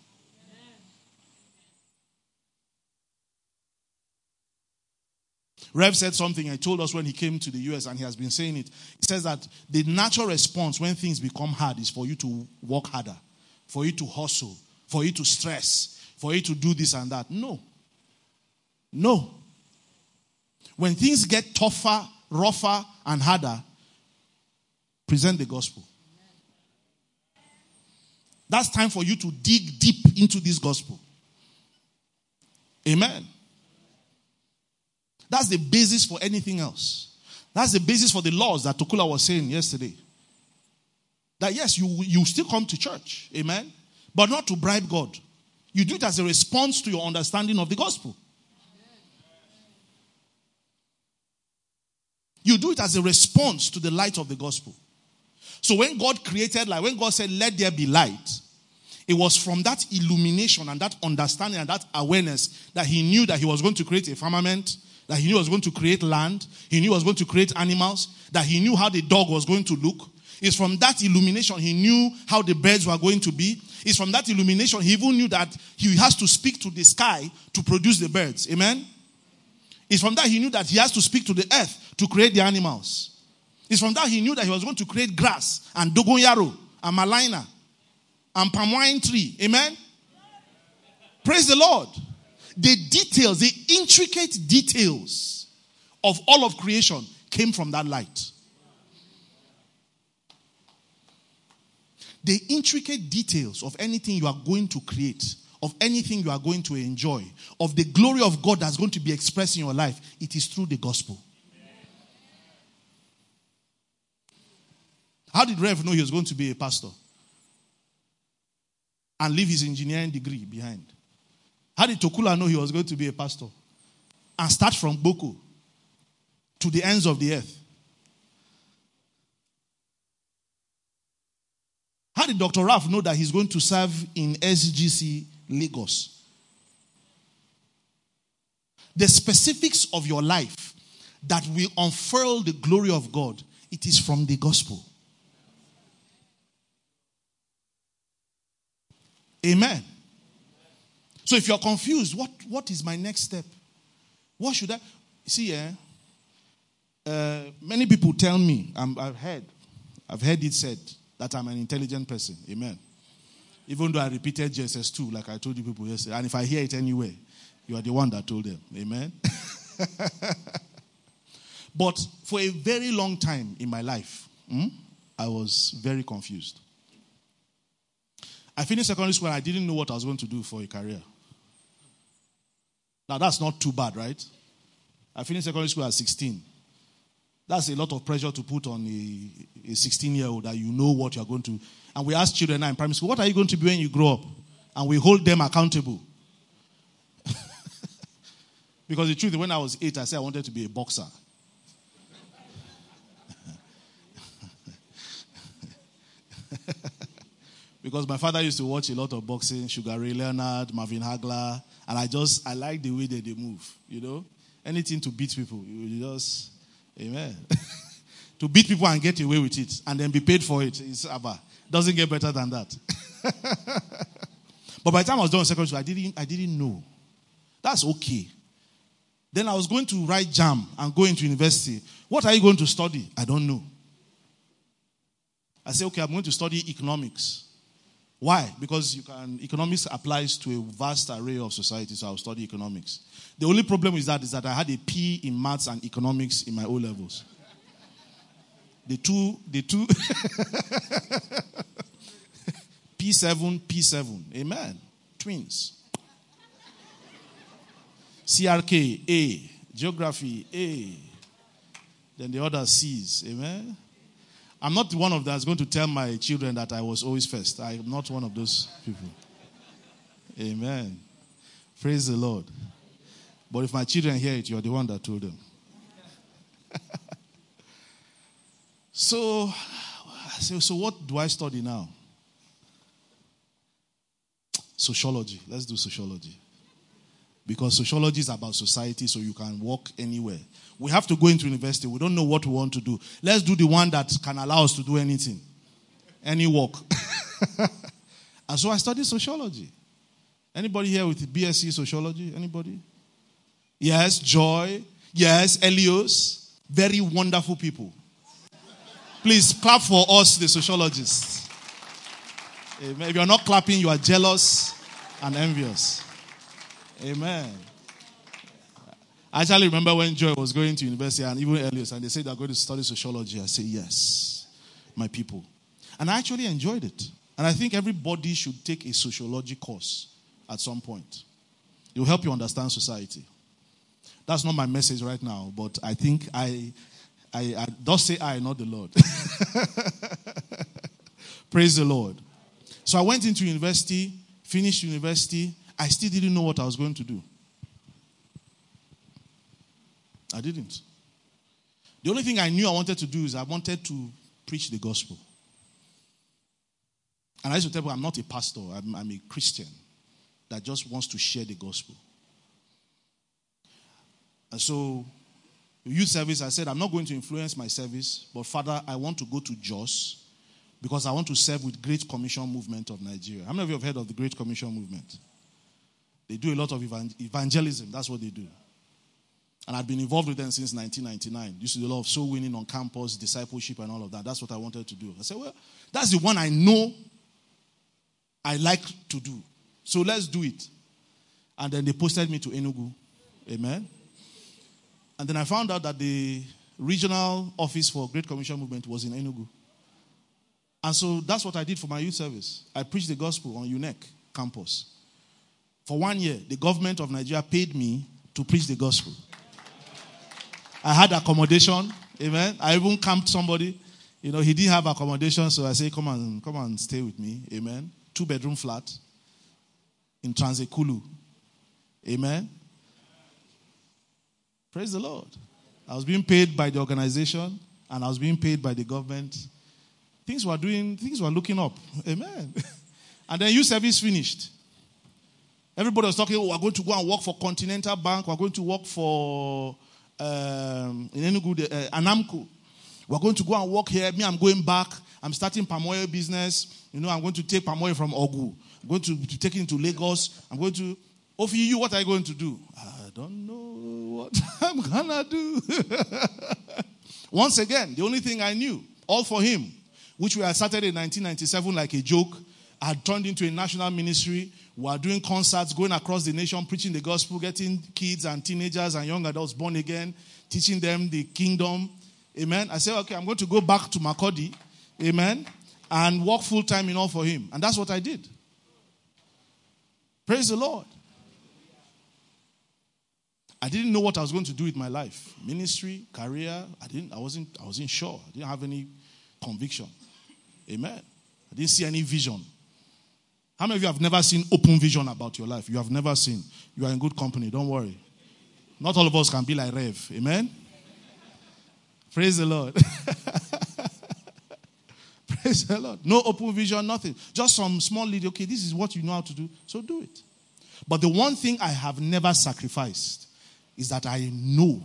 Rev said something He told us when he came to the US and he has been saying it. He says that the natural response when things become hard is for you to work harder, for you to hustle, for you to stress, for you to do this and that. No. No. When things get tougher, rougher, and harder, present the gospel. That's time for you to dig deep into this gospel. Amen. That's the basis for anything else. That's the basis for the laws that Tokula was saying yesterday. That yes, you, you still come to church, amen, but not to bribe God. You do it as a response to your understanding of the gospel. You do it as a response to the light of the gospel. So when God created light, when God said, Let there be light, it was from that illumination and that understanding and that awareness that he knew that he was going to create a firmament, that he knew he was going to create land, he knew he was going to create animals, that he knew how the dog was going to look. It's from that illumination he knew how the birds were going to be. It's from that illumination he even knew that he has to speak to the sky to produce the birds. Amen? It's from that he knew that he has to speak to the earth to create the animals. It's from that he knew that he was going to create grass and dogonyaro and gmelina and palm wine tree. Amen? Praise the Lord the details, the intricate details of all of creation came from that light. The intricate details of anything you are going to create, of anything you are going to enjoy, of the glory of God that's going to be expressed in your life, it is through the gospel. How did Rev know he was going to be a pastor? And leave his engineering degree behind? How did Tokula know he was going to be a pastor? And start from Boko to the ends of the earth. How did Dr. Ralph know that he's going to serve in SGC Lagos? The specifics of your life that will unfurl the glory of God, it is from the gospel. Amen. So if you're confused, what, what is my next step? What should I see? Eh? uh, many people tell me, i have heard, I've heard it said that I'm an intelligent person. Amen. Even though I repeated JSS 2, like I told you people yesterday, and if I hear it anywhere, you are the one that told them. Amen. but for a very long time in my life, hmm, I was very confused. I finished secondary school and I didn't know what I was going to do for a career. Now, that's not too bad, right? I finished secondary school at 16. That's a lot of pressure to put on a 16 year old that you know what you're going to. And we ask children now in primary school, what are you going to be when you grow up? And we hold them accountable. because the truth, when I was eight, I said I wanted to be a boxer. Because my father used to watch a lot of boxing, Sugar Ray Leonard, Marvin Hagler, and I just I like the way that they move, you know. Anything to beat people, you just Amen. to beat people and get away with it and then be paid for it. is Abba. Doesn't get better than that. but by the time I was done secondary school, I didn't, I didn't know. That's okay. Then I was going to write JAMB and go into university. What are you going to study? I don't know. I say, okay, I'm going to study economics. Why? Because you can economics applies to a vast array of societies. so I'll study economics. The only problem with that is that I had a P in maths and economics in my O levels. The two, the two P7, P7. Amen. Twins. CRK, A. Geography, A. Then the other C's. Amen. I'm not one of that's going to tell my children that I was always first. I'm not one of those people. Amen. Praise the Lord. But if my children hear it, you're the one that told them. so, so, so what do I study now? Sociology. Let's do sociology. Because sociology is about society, so you can walk anywhere. We have to go into university. We don't know what we want to do. Let's do the one that can allow us to do anything, any work. and so I studied sociology. Anybody here with BSc sociology? Anybody? Yes, Joy. Yes, Elios. Very wonderful people. Please clap for us, the sociologists. If you're not clapping, you are jealous and envious. Amen. I actually remember when Joy was going to university and even Elios, and they said they're going to study sociology. I said, Yes, my people. And I actually enjoyed it. And I think everybody should take a sociology course at some point. It will help you understand society. That's not my message right now, but I think I, I, I don't say I, not the Lord. Praise the Lord. So I went into university, finished university. I still didn't know what I was going to do. I didn't. The only thing I knew I wanted to do is I wanted to preach the gospel. And I used to tell people I'm not a pastor, I'm, I'm a Christian that just wants to share the gospel. And so, youth service, I said, I'm not going to influence my service, but Father, I want to go to Jos because I want to serve with Great Commission Movement of Nigeria. How many of you have heard of the Great Commission Movement? They do a lot of evangelism. That's what they do. And I've been involved with them since 1999. Used to do a lot of soul winning on campus, discipleship, and all of that. That's what I wanted to do. I said, well, that's the one I know I like to do. So let's do it. And then they posted me to Enugu. Amen. And then I found out that the regional office for Great Commission Movement was in Enugu. And so that's what I did for my youth service. I preached the gospel on UNEC campus. For one year, the government of Nigeria paid me to preach the gospel. I had accommodation. Amen. I even camped somebody. You know, he didn't have accommodation, so I say, come on, come and stay with me. Amen. Two bedroom flat in Trans-Ekulu. Amen. Praise the Lord. I was being paid by the organization and I was being paid by the government. Things were doing, things were looking up. Amen. and then youth service finished. Everybody was talking, oh, we're going to go and work for Continental Bank, we're going to work for um, in Enugu, uh, ANAMMCO. We're going to go and work here. Me, I'm going back. I'm starting palm oil business. You know, I'm going to take palm oil from Ogu. I'm going to, to take it to Lagos. I'm going to. For you, what are you going to do? I don't know what I'm gonna do. Once again, the only thing I knew, all for him, which we had started in 1997 like a joke, had turned into a national ministry. We are doing concerts, going across the nation, preaching the gospel, getting kids and teenagers and young adults born again, teaching them the kingdom. Amen. I said, okay, I'm going to go back to Makurdi. Amen. And work full time in all for him. And that's what I did. Praise the Lord. I didn't know what I was going to do with my life. Ministry, career, I didn't I wasn't I wasn't sure. I didn't have any conviction. Amen. I didn't see any vision. How many of you have never seen open vision about your life? You have never seen. You are in good company. Don't worry. Not all of us can be like Rev. Amen. Praise the Lord. Praise the Lord. No open vision, nothing. Just some small lead. Okay, this is what you know how to do. So do it. But the one thing I have never sacrificed is that I know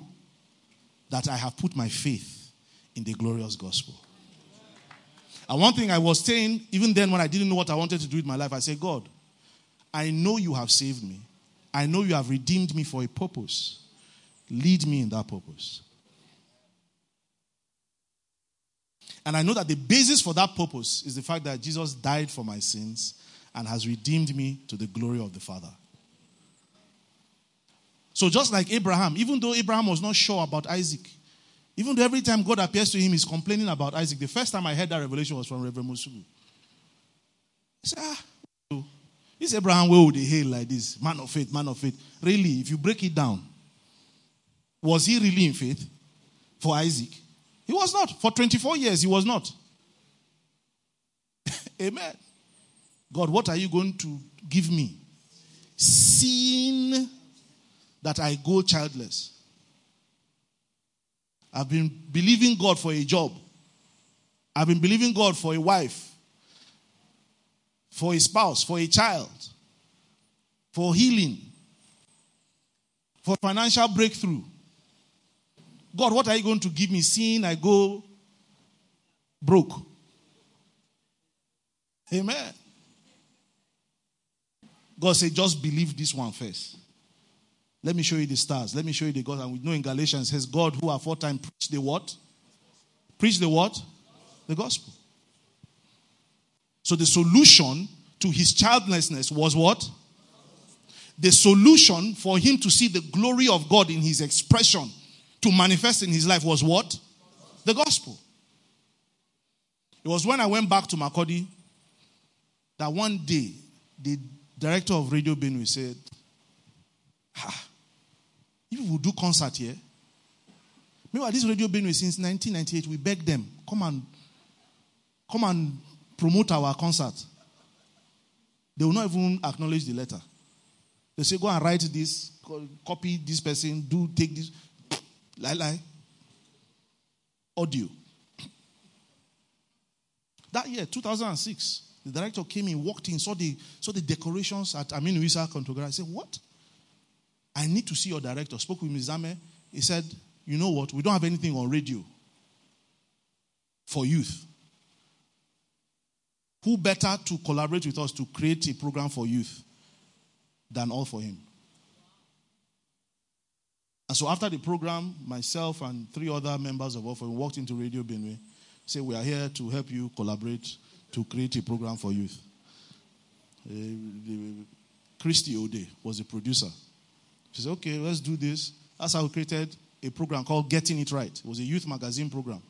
that I have put my faith in the glorious gospel. And one thing I was saying, even then when I didn't know what I wanted to do with my life, I said, God, I know you have saved me. I know you have redeemed me for a purpose. Lead me in that purpose. And I know that the basis for that purpose is the fact that Jesus died for my sins and has redeemed me to the glory of the Father. So, just like Abraham, even though Abraham was not sure about Isaac, even though every time God appears to him, he's complaining about Isaac. The first time I heard that revelation was from Reverend Musugu. He said, ah, this Abraham, where would he hail like this? Man of faith, man of faith. Really, if you break it down, was he really in faith for Isaac? He was not. For 24 years, he was not. Amen. God, what are you going to give me? Seeing that I go childless. I've been believing God for a job. I've been believing God for a wife, for a spouse, for a child, for healing, for financial breakthrough. God, what are you going to give me seeing I go broke? Amen. God said, just believe this one first. Let me show you the stars. Let me show you the God. And we know in Galatians says, God who aforetime preached the what? Preach the what? The gospel. So the solution to his childlessness was what? The solution for him to see the glory of God in his expression to manifest in his life was what? The gospel. It was when I went back to Makurdi that one day the director of Radio Benue said, ha, if we do concert here, meanwhile this Radio Benue since 1998, we beg them, come and come and promote our concert. They will not even acknowledge the letter. They say, go and write this, copy this person, do take this. Lie, lie. Audio. That year, 2006, the director came in, walked in, saw the, saw the decorations at Aminu Isa Kontagora. I said, What? I need to see your director. Spoke with Mizame. He said, You know what? We don't have anything on radio for youth. Who better to collaborate with us to create a program for youth than all for him? And so after the program, myself and three other members of Offer walked into Radio Benue, say we are here to help you collaborate to create a program for youth. Uh, Christy Ode was the producer. She said, okay, let's do this. That's how we created a program called Getting It Right. It was a youth magazine program.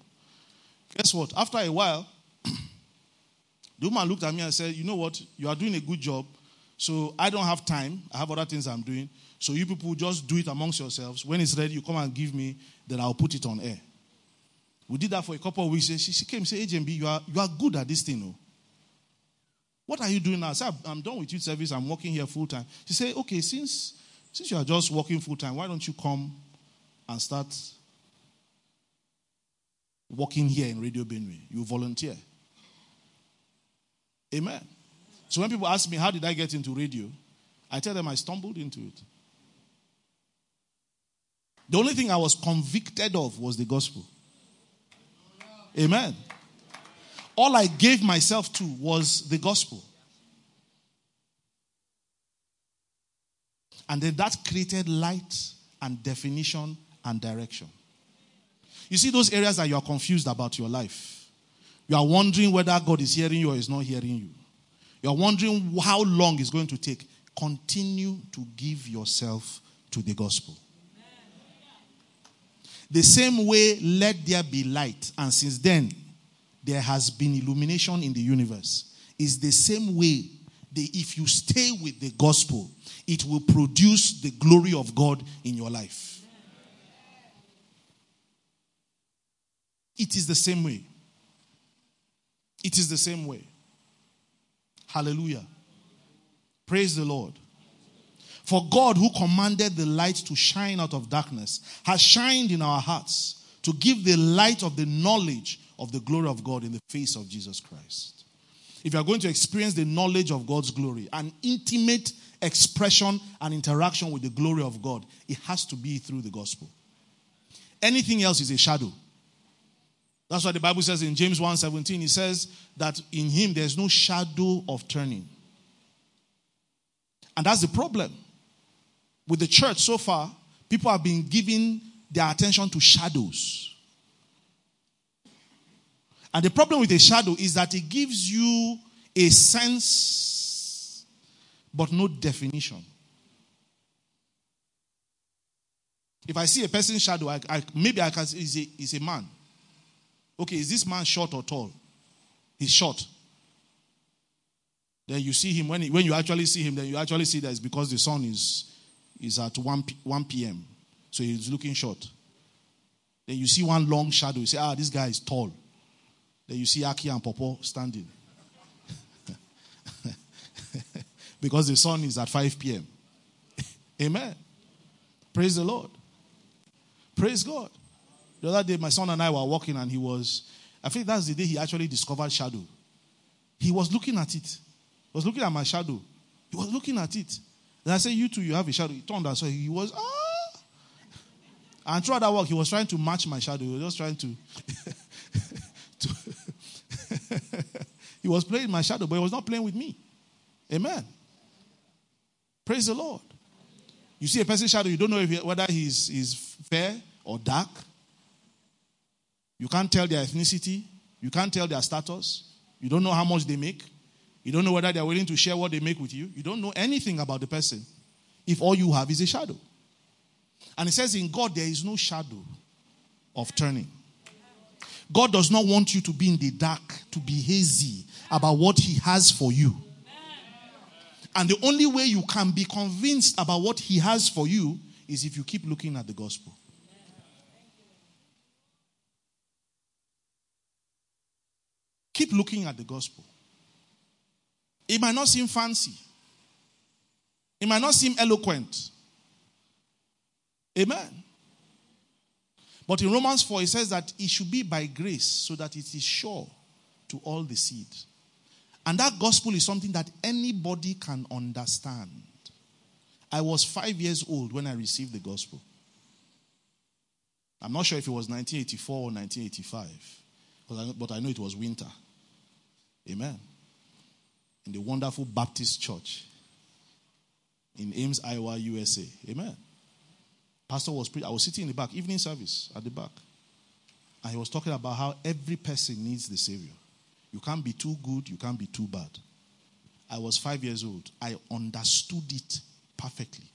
Guess what? After a while, the woman looked at me and said, you know what? You are doing a good job. So I don't have time. I have other things I'm doing. So you people just do it amongst yourselves. When it's ready, you come and give me, then I'll put it on air. We did that for a couple of weeks. She, she came and said, HMB, you are, you are good at this thing. No? What are you doing now? I said, I'm done with youth service. I'm working here full time. She said, okay, since, since you are just working full time, why don't you come and start working here in Radio Benue? You volunteer. Amen. So when people ask me, how did I get into radio? I tell them I stumbled into it. The only thing I was convicted of was the gospel. Amen. All I gave myself to was the gospel. And then that created light and definition and direction. You see those areas that you are confused about your life. You are wondering whether God is hearing you or is not hearing you. You are wondering how long it's going to take. Continue to give yourself to the gospel. The same way, let there be light. And since then, there has been illumination in the universe. Is the same way that if you stay with the gospel, it will produce the glory of God in your life. It is the same way. It is the same way. Hallelujah. Praise the Lord. For God, who commanded the light to shine out of darkness, has shined in our hearts to give the light of the knowledge of the glory of God in the face of Jesus Christ. If you are going to experience the knowledge of God's glory, an intimate expression and interaction with the glory of God, it has to be through the gospel. Anything else is a shadow. That's why the Bible says in James 1:17, it says that in him there's no shadow of turning. And that's the problem. With the church so far, people have been giving their attention to shadows. And the problem with a shadow is that it gives you a sense, but no definition. If I see a person's shadow, I, I, maybe I can say he's a, he's a man. Okay, is this man short or tall? He's short. Then you see him, when, he, when you actually see him, then you actually see that it's because the sun is, is at 1, 1 p.m. So he's looking short. Then you see one long shadow. You say, ah, this guy is tall. Then you see Aki and Pawpaw standing. because the sun is at 5 p.m. Amen. Praise the Lord. Praise God. The other day, my son and I were walking, and he was, I think that's the day he actually discovered shadow. He was looking at it. He was looking at my shadow. He was looking at it. And I said, You too, you have a shadow. He turned and saw he was, ah. And throughout that walk, he was trying to match my shadow. He was just trying to he was playing my shadow, but he was not playing with me. Amen. Praise the Lord. You see a person's shadow, you don't know he, whether he's, he's fair or dark. You can't tell their ethnicity. You can't tell their status. You don't know how much they make. You don't know whether they're willing to share what they make with you. You don't know anything about the person if all you have is a shadow. And it says in God there is no shadow of turning. God does not want you to be in the dark, to be hazy about what He has for you. And the only way you can be convinced about what He has for you is if you keep looking at the gospel. Keep looking at the gospel. It might not seem fancy, it might not seem eloquent. Amen. But in Romans 4, it says that it should be by grace so that it is sure to all the seed. And that gospel is something that anybody can understand. I was five years old when I received the gospel. I'm not sure if it was 1984 or 1985, but I know it was winter. Amen. In the wonderful Baptist church in Ames, Iowa, USA. Amen. Pastor was preaching. I was sitting in the back, evening service at the back. And he was talking about how every person needs the Savior. You can't be too good, you can't be too bad. I was five years old. I understood it perfectly.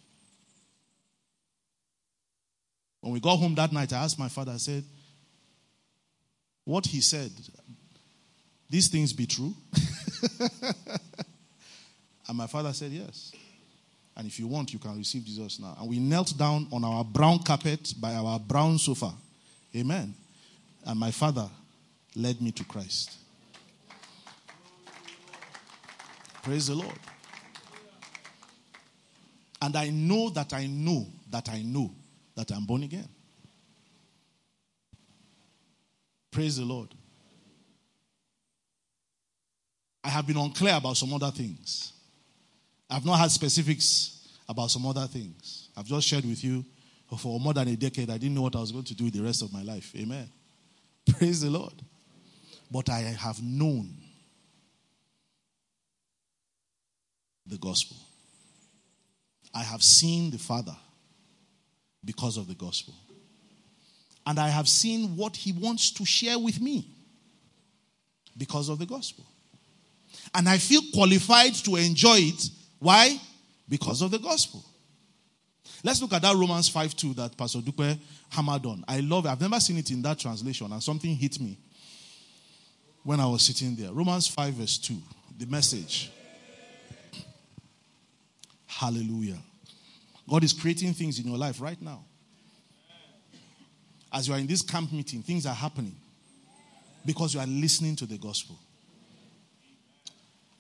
When we got home that night, I asked my father, I said, What he said, these things be true? and my father said, Yes. And if you want, you can receive Jesus now. And we knelt down on our brown carpet by our brown sofa. Amen. And my father led me to Christ. Praise the Lord. And I know that I know that I know that I'm born again. Praise the Lord. I have been unclear about some other things. I've not had specifics about some other things. I've just shared with you for more than a decade. I didn't know what I was going to do the rest of my life. Amen. Praise the Lord. But I have known the gospel. I have seen the Father because of the gospel. And I have seen what he wants to share with me because of the gospel. And I feel qualified to enjoy it. Why? Because of the gospel. Let's look at that Romans 5 2 that Pastor Dupe hammered on. I love it. I've never seen it in that translation, and something hit me when I was sitting there. Romans 5 verse 2, the message. Hallelujah. God is creating things in your life right now. As you are in this camp meeting, things are happening because you are listening to the gospel.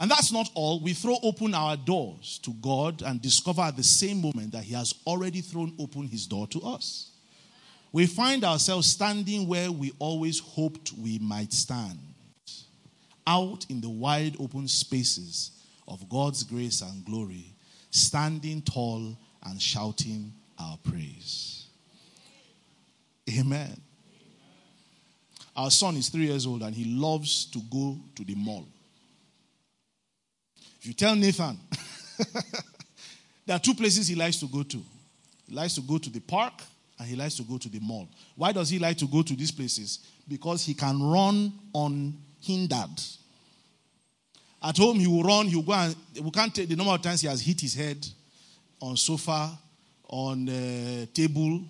And that's not all. We throw open our doors to God and discover at the same moment that He has already thrown open His door to us. We find ourselves standing where we always hoped we might stand, out in the wide open spaces of God's grace and glory, standing tall and shouting our praise. Amen. Our son is three years old and he loves to go to the mall. If you tell Nathan, there are two places he likes to go to. He likes to go to the park and he likes to go to the mall. Why does he like to go to these places? Because he can run unhindered. At home, he will run, he will go and we can't take the number of times he has hit his head on sofa, on uh, table,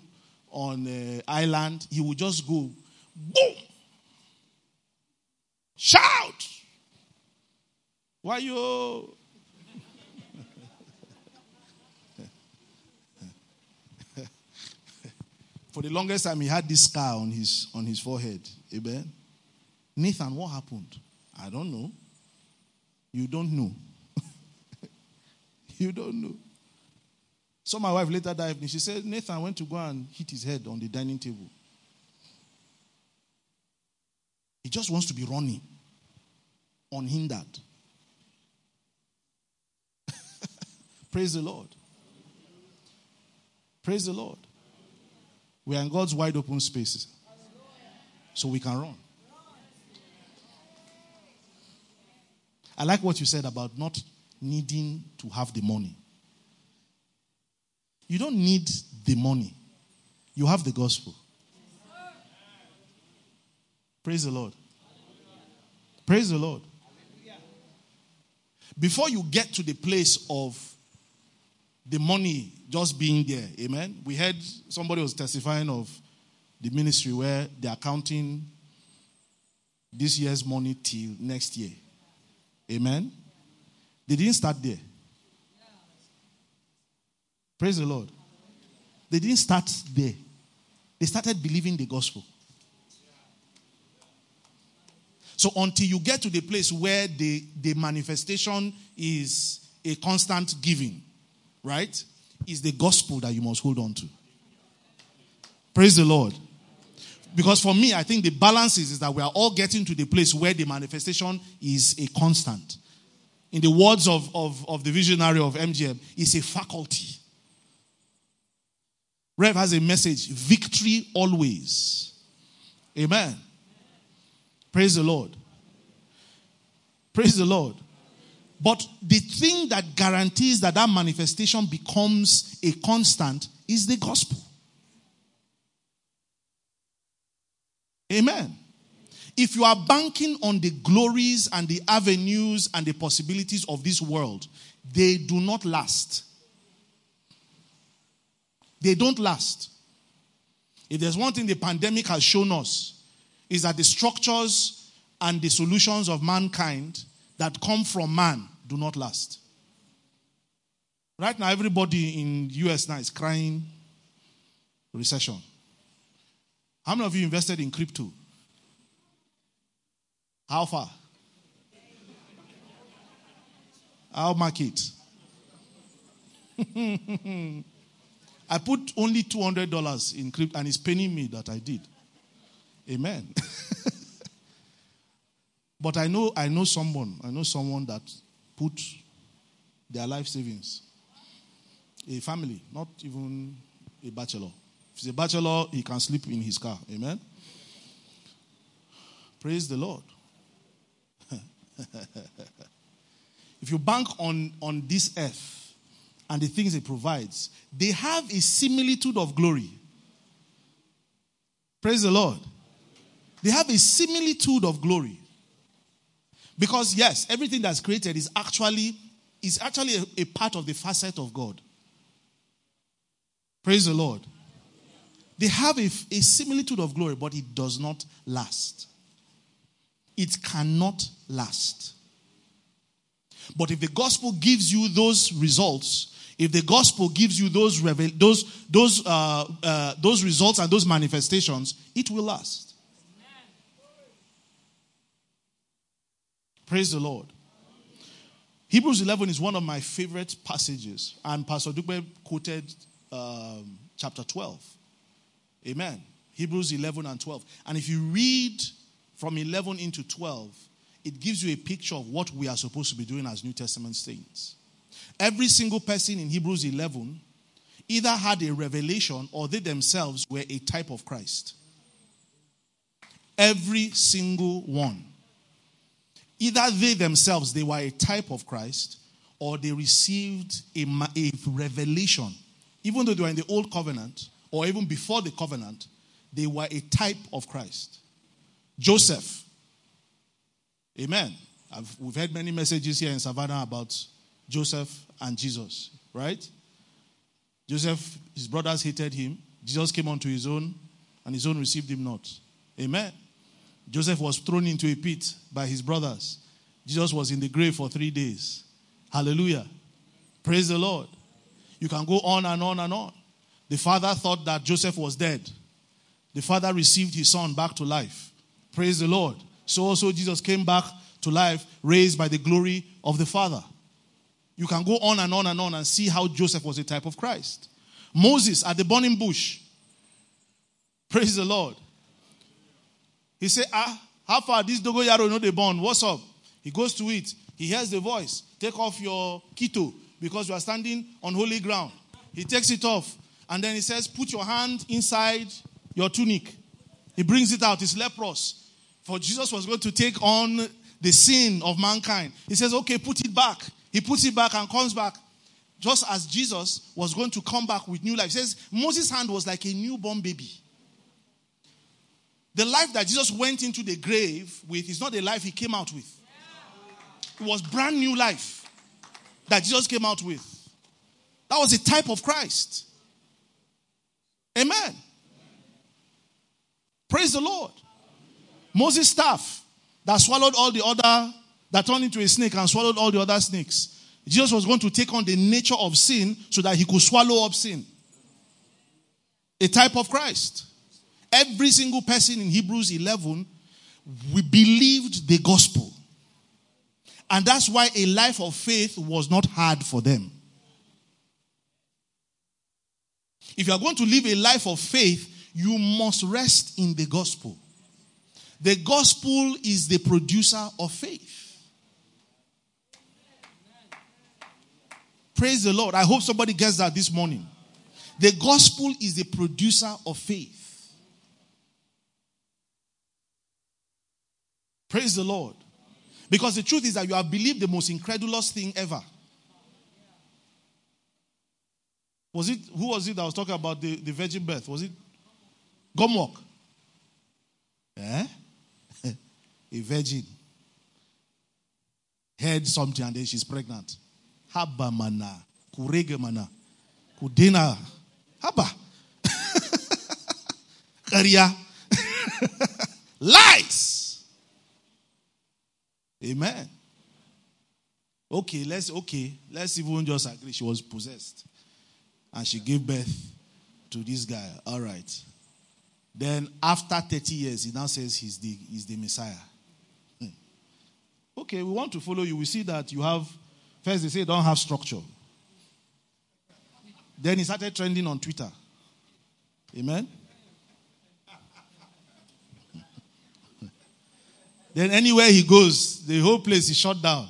on uh, island. He will just go, boom, shout. Why you? For the longest time, he had this scar on his on his forehead. Amen. Nathan, what happened? I don't know. You don't know. you don't know. So my wife later that evening, she said, Nathan went to go and hit his head on the dining table. He just wants to be running, unhindered. Praise the Lord. Praise the Lord. We are in God's wide open spaces. So we can run. I like what you said about not needing to have the money. You don't need the money, you have the gospel. Praise the Lord. Praise the Lord. Before you get to the place of the money just being there, amen. We heard somebody was testifying of the ministry where they are counting this year's money till next year. Amen. They didn't start there. Praise the Lord. They didn't start there. They started believing the gospel. So until you get to the place where the, the manifestation is a constant giving, right? Is the gospel that you must hold on to. Praise the Lord. Because for me, I think the balance is, is that we are all getting to the place where the manifestation is a constant. In the words of, of, of the visionary of MGM, it's a faculty. Rev has a message victory always. Amen. Praise the Lord. Praise the Lord. But the thing that guarantees that that manifestation becomes a constant is the gospel. Amen. If you are banking on the glories and the avenues and the possibilities of this world, they do not last. They don't last. If there's one thing the pandemic has shown us, is that the structures and the solutions of mankind that come from man do not last. Right now, everybody in US now is crying recession. How many of you invested in crypto? How far? How market? I put only $200 in crypto and it's paying me that I did. Amen. but I know I know someone, I know someone that put their life savings. A family, not even a bachelor. If he's a bachelor, he can sleep in his car. Amen. Praise the Lord. if you bank on, on this earth, and the things it provides, they have a similitude of glory. Praise the Lord. They have a similitude of glory. Because yes, everything that's created is actually is actually a, a part of the facet of God. Praise the Lord. They have a, a similitude of glory, but it does not last. It cannot last. But if the gospel gives you those results, if the gospel gives you those those those uh, uh, those results and those manifestations, it will last. Praise the Lord. Hebrews 11 is one of my favorite passages, and Pastor Dugbe quoted um, chapter 12. Amen. Hebrews 11 and 12. And if you read from 11 into 12, it gives you a picture of what we are supposed to be doing as New Testament saints. Every single person in Hebrews 11 either had a revelation or they themselves were a type of Christ. Every single one. Either they themselves they were a type of Christ or they received a, a revelation. Even though they were in the old covenant or even before the covenant, they were a type of Christ. Joseph. Amen. I've, we've had many messages here in Savannah about Joseph and Jesus, right? Joseph, his brothers hated him. Jesus came unto his own, and his own received him not. Amen. Joseph was thrown into a pit by his brothers. Jesus was in the grave for three days. Hallelujah. Praise the Lord. You can go on and on and on. The father thought that Joseph was dead. The father received his son back to life. Praise the Lord. So also Jesus came back to life, raised by the glory of the Father. You can go on and on and on and see how Joseph was a type of Christ. Moses at the burning bush. Praise the Lord. He said, Ah, how far this dogonyaro know the burn? What's up? He goes to it. He hears the voice. Take off your kito because you are standing on holy ground. He takes it off. And then he says, Put your hand inside your tunic. He brings it out. It's leprous. For Jesus was going to take on the sin of mankind. He says, Okay, put it back. He puts it back and comes back. Just as Jesus was going to come back with new life. He says Moses' hand was like a newborn baby. The life that Jesus went into the grave with is not the life he came out with. It was brand new life that Jesus came out with. That was a type of Christ. Amen. Praise the Lord. Moses' staff that swallowed all the other, that turned into a snake and swallowed all the other snakes. Jesus was going to take on the nature of sin so that he could swallow up sin. A type of Christ. Every single person in Hebrews 11, we believed the gospel. And that's why a life of faith was not hard for them. If you are going to live a life of faith, you must rest in the gospel. The gospel is the producer of faith. Praise the Lord. I hope somebody gets that this morning. The gospel is the producer of faith. Praise the Lord. Because the truth is that you have believed the most incredulous thing ever. Was it who was it that was talking about the, the virgin birth? Was it Gomuok? Eh? a virgin heard something and then she's pregnant. Haba mana, kurege mana, kudena, haba, karia, lies. Amen. Okay, let's okay, let's even just agree she was possessed, and she gave birth to this guy. All right. Then after 30 years, he now says he's the, he's the Messiah. Hmm. Okay, we want to follow you. We see that you have, first they say don't have structure. Then he started trending on Twitter. Amen? Then anywhere he goes, the whole place is shut down.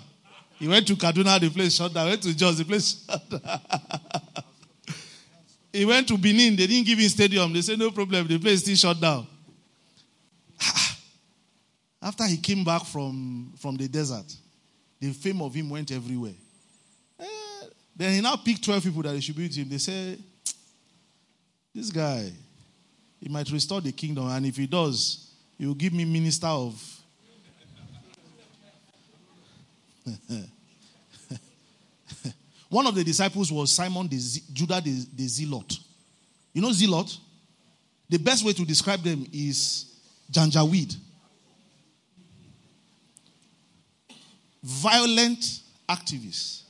He went to Kaduna, the place shut down. Went to Jos, the place shut down. he went to Benin, they didn't give him stadium. They said, no problem, the place still shut down. After he came back from, from the desert, the fame of him went everywhere. Eh, then he now picked 12 people that he should be with him. They say, This guy, He might restore the kingdom. And if he does, he will give me minister of. One of the disciples was Simon the Z- Judah the, the Zealot. You know Zealot? The best way to describe them is janjaweed. Violent activists.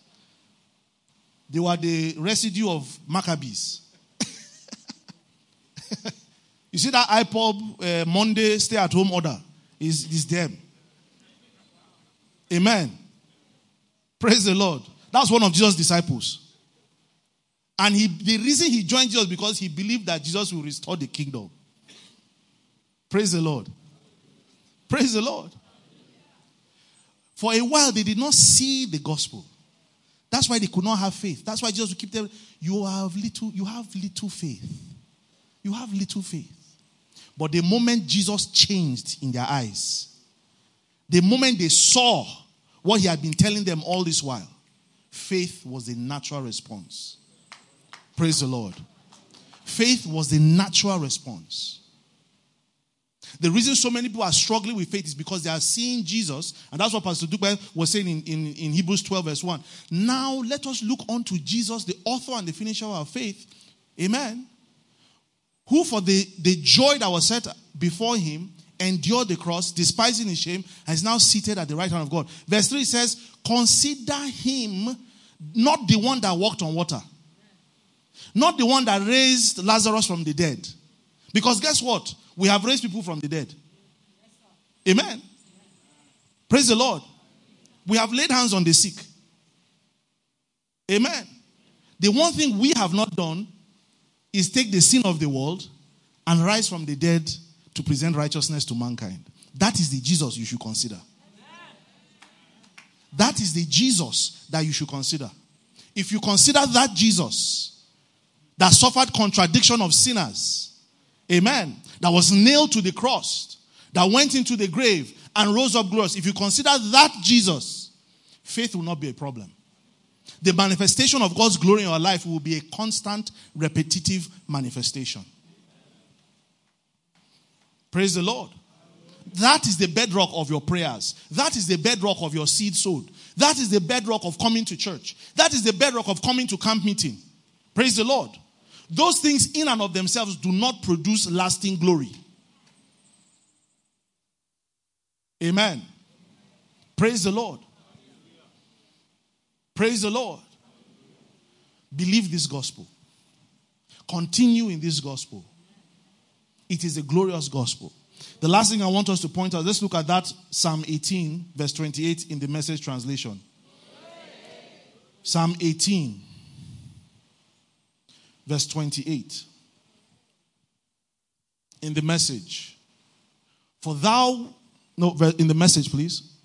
They were the residue of Maccabees. you see that IPOB uh, Monday stay at home order is, is them. Amen. Praise the Lord. That's one of Jesus' disciples. And he, the reason he joined Jesus because he believed that Jesus will restore the kingdom. Praise the Lord. Praise the Lord. For a while, they did not see the gospel. That's why they could not have faith. That's why Jesus would keep telling you have little, you have little faith. You have little faith. But the moment Jesus changed in their eyes, the moment they saw what he had been telling them all this while, faith was the natural response. Praise the Lord. Faith was the natural response. The reason so many people are struggling with faith is because they are seeing Jesus, and that's what Pastor Dupe was saying in, in, in Hebrews 12, verse 1. Now let us look unto Jesus, the author and the finisher of our faith. Amen. Who for the, the joy that was set before him endured the cross, despising his shame, and is now seated at the right hand of God. Verse 3 says, Consider him not the one that walked on water, not the one that raised Lazarus from the dead. Because guess what? We have raised people from the dead. Amen. Praise the Lord. We have laid hands on the sick. Amen. The one thing we have not done is take the sin of the world and rise from the dead to present righteousness to mankind. That is the Jesus you should consider. That is the Jesus that you should consider. If you consider that Jesus that suffered contradiction of sinners, amen, that was nailed to the cross, that went into the grave and rose up glorious, if you consider that Jesus, faith will not be a problem. The manifestation of God's glory in your life will be a constant, repetitive manifestation. Praise the Lord. That is the bedrock of your prayers. That is the bedrock of your seed sowed. That is the bedrock of coming to church. That is the bedrock of coming to camp meeting. Praise the Lord. Those things in and of themselves do not produce lasting glory. Amen. Praise the Lord. Praise the Lord. Believe this gospel. Continue in this gospel. It is a glorious gospel. The last thing I want us to point out, let's look at that Psalm 18, verse 28 in the message translation. Psalm 18, verse 28. In the message. For thou, no, in the message, please.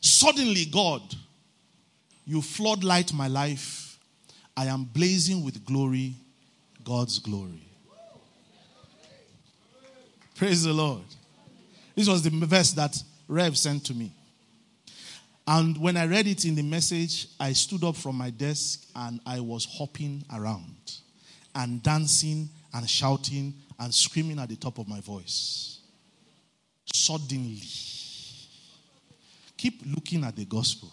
Suddenly, God, you floodlight my life. I am blazing with glory, God's glory. Praise the Lord. This was the verse that Rev sent to me. And when I read it in the message, I stood up from my desk and I was hopping around and dancing and shouting and screaming at the top of my voice. Suddenly. Keep looking at the gospel.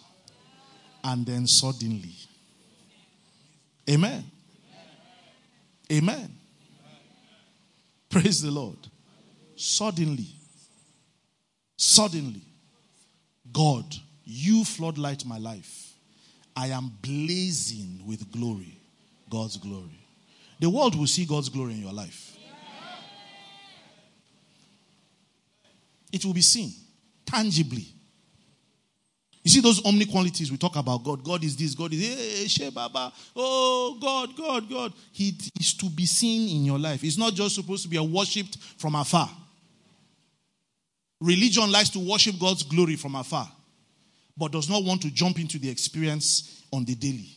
And then suddenly. Amen. Amen. Praise the Lord. Suddenly, suddenly, God, you floodlight my life. I am blazing with glory, God's glory. The world will see God's glory in your life. It will be seen tangibly. You see those omni qualities we talk about God. God is this, God is eh, eh, eh, hey, she Baba. Oh God, God, God. He is to be seen in your life. It's not just supposed to be worshipped from afar. Religion likes to worship God's glory from afar, but does not want to jump into the experience on the daily.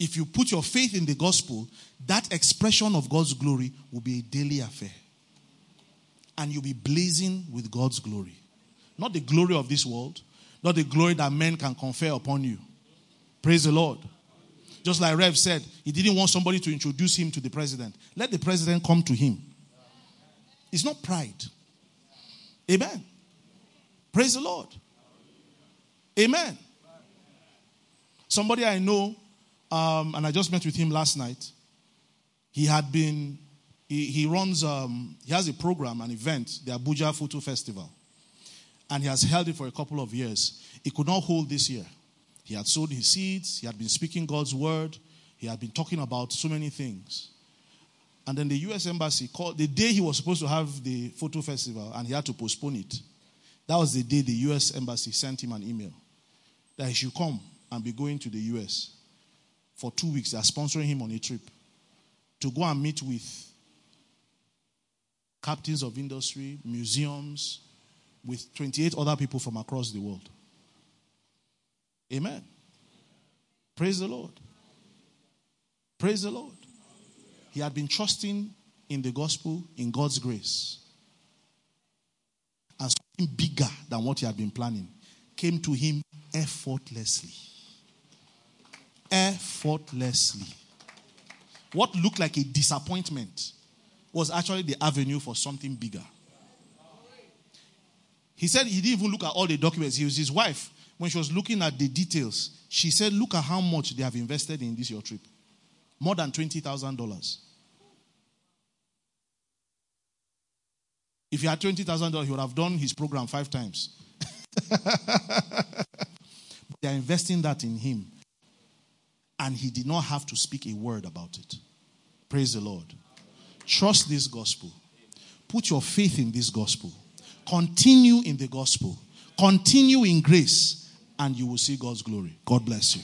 If you put your faith in the gospel, that expression of God's glory will be a daily affair. And you'll be blazing with God's glory. Not the glory of this world, not the glory that men can confer upon you. Praise the Lord. Just like Rev said, he didn't want somebody to introduce him to the president. Let the president come to him. It's not pride. Amen. Praise the Lord. Amen. Somebody I know, um, and I just met with him last night. He had been, he, he runs, um, he has a program, an event, the Abuja Photo Festival. And he has held it for a couple of years. He could not hold this year. He had sown his seeds, he had been speaking God's word, he had been talking about so many things. And then the US Embassy called the day he was supposed to have the photo festival and he had to postpone it. That was the day the US Embassy sent him an email that he should come and be going to the US for two weeks. They are sponsoring him on a trip to go and meet with captains of industry, museums, with 28 other people from across the world. Amen. Praise the Lord. Praise the Lord. He had been trusting in the gospel, in God's grace. And something bigger than what he had been planning came to him effortlessly. Effortlessly. What looked like a disappointment was actually the avenue for something bigger. He said he didn't even look at all the documents. He was his wife. When she was looking at the details, she said, Look at how much they have invested in this your trip. More than $20,000. If he had $20,000, he would have done his program five times. they are investing that in him. And he did not have to speak a word about it. Praise the Lord. Trust this gospel. Put your faith in this gospel. Continue in the gospel. Continue in grace, and you will see God's glory. God bless you.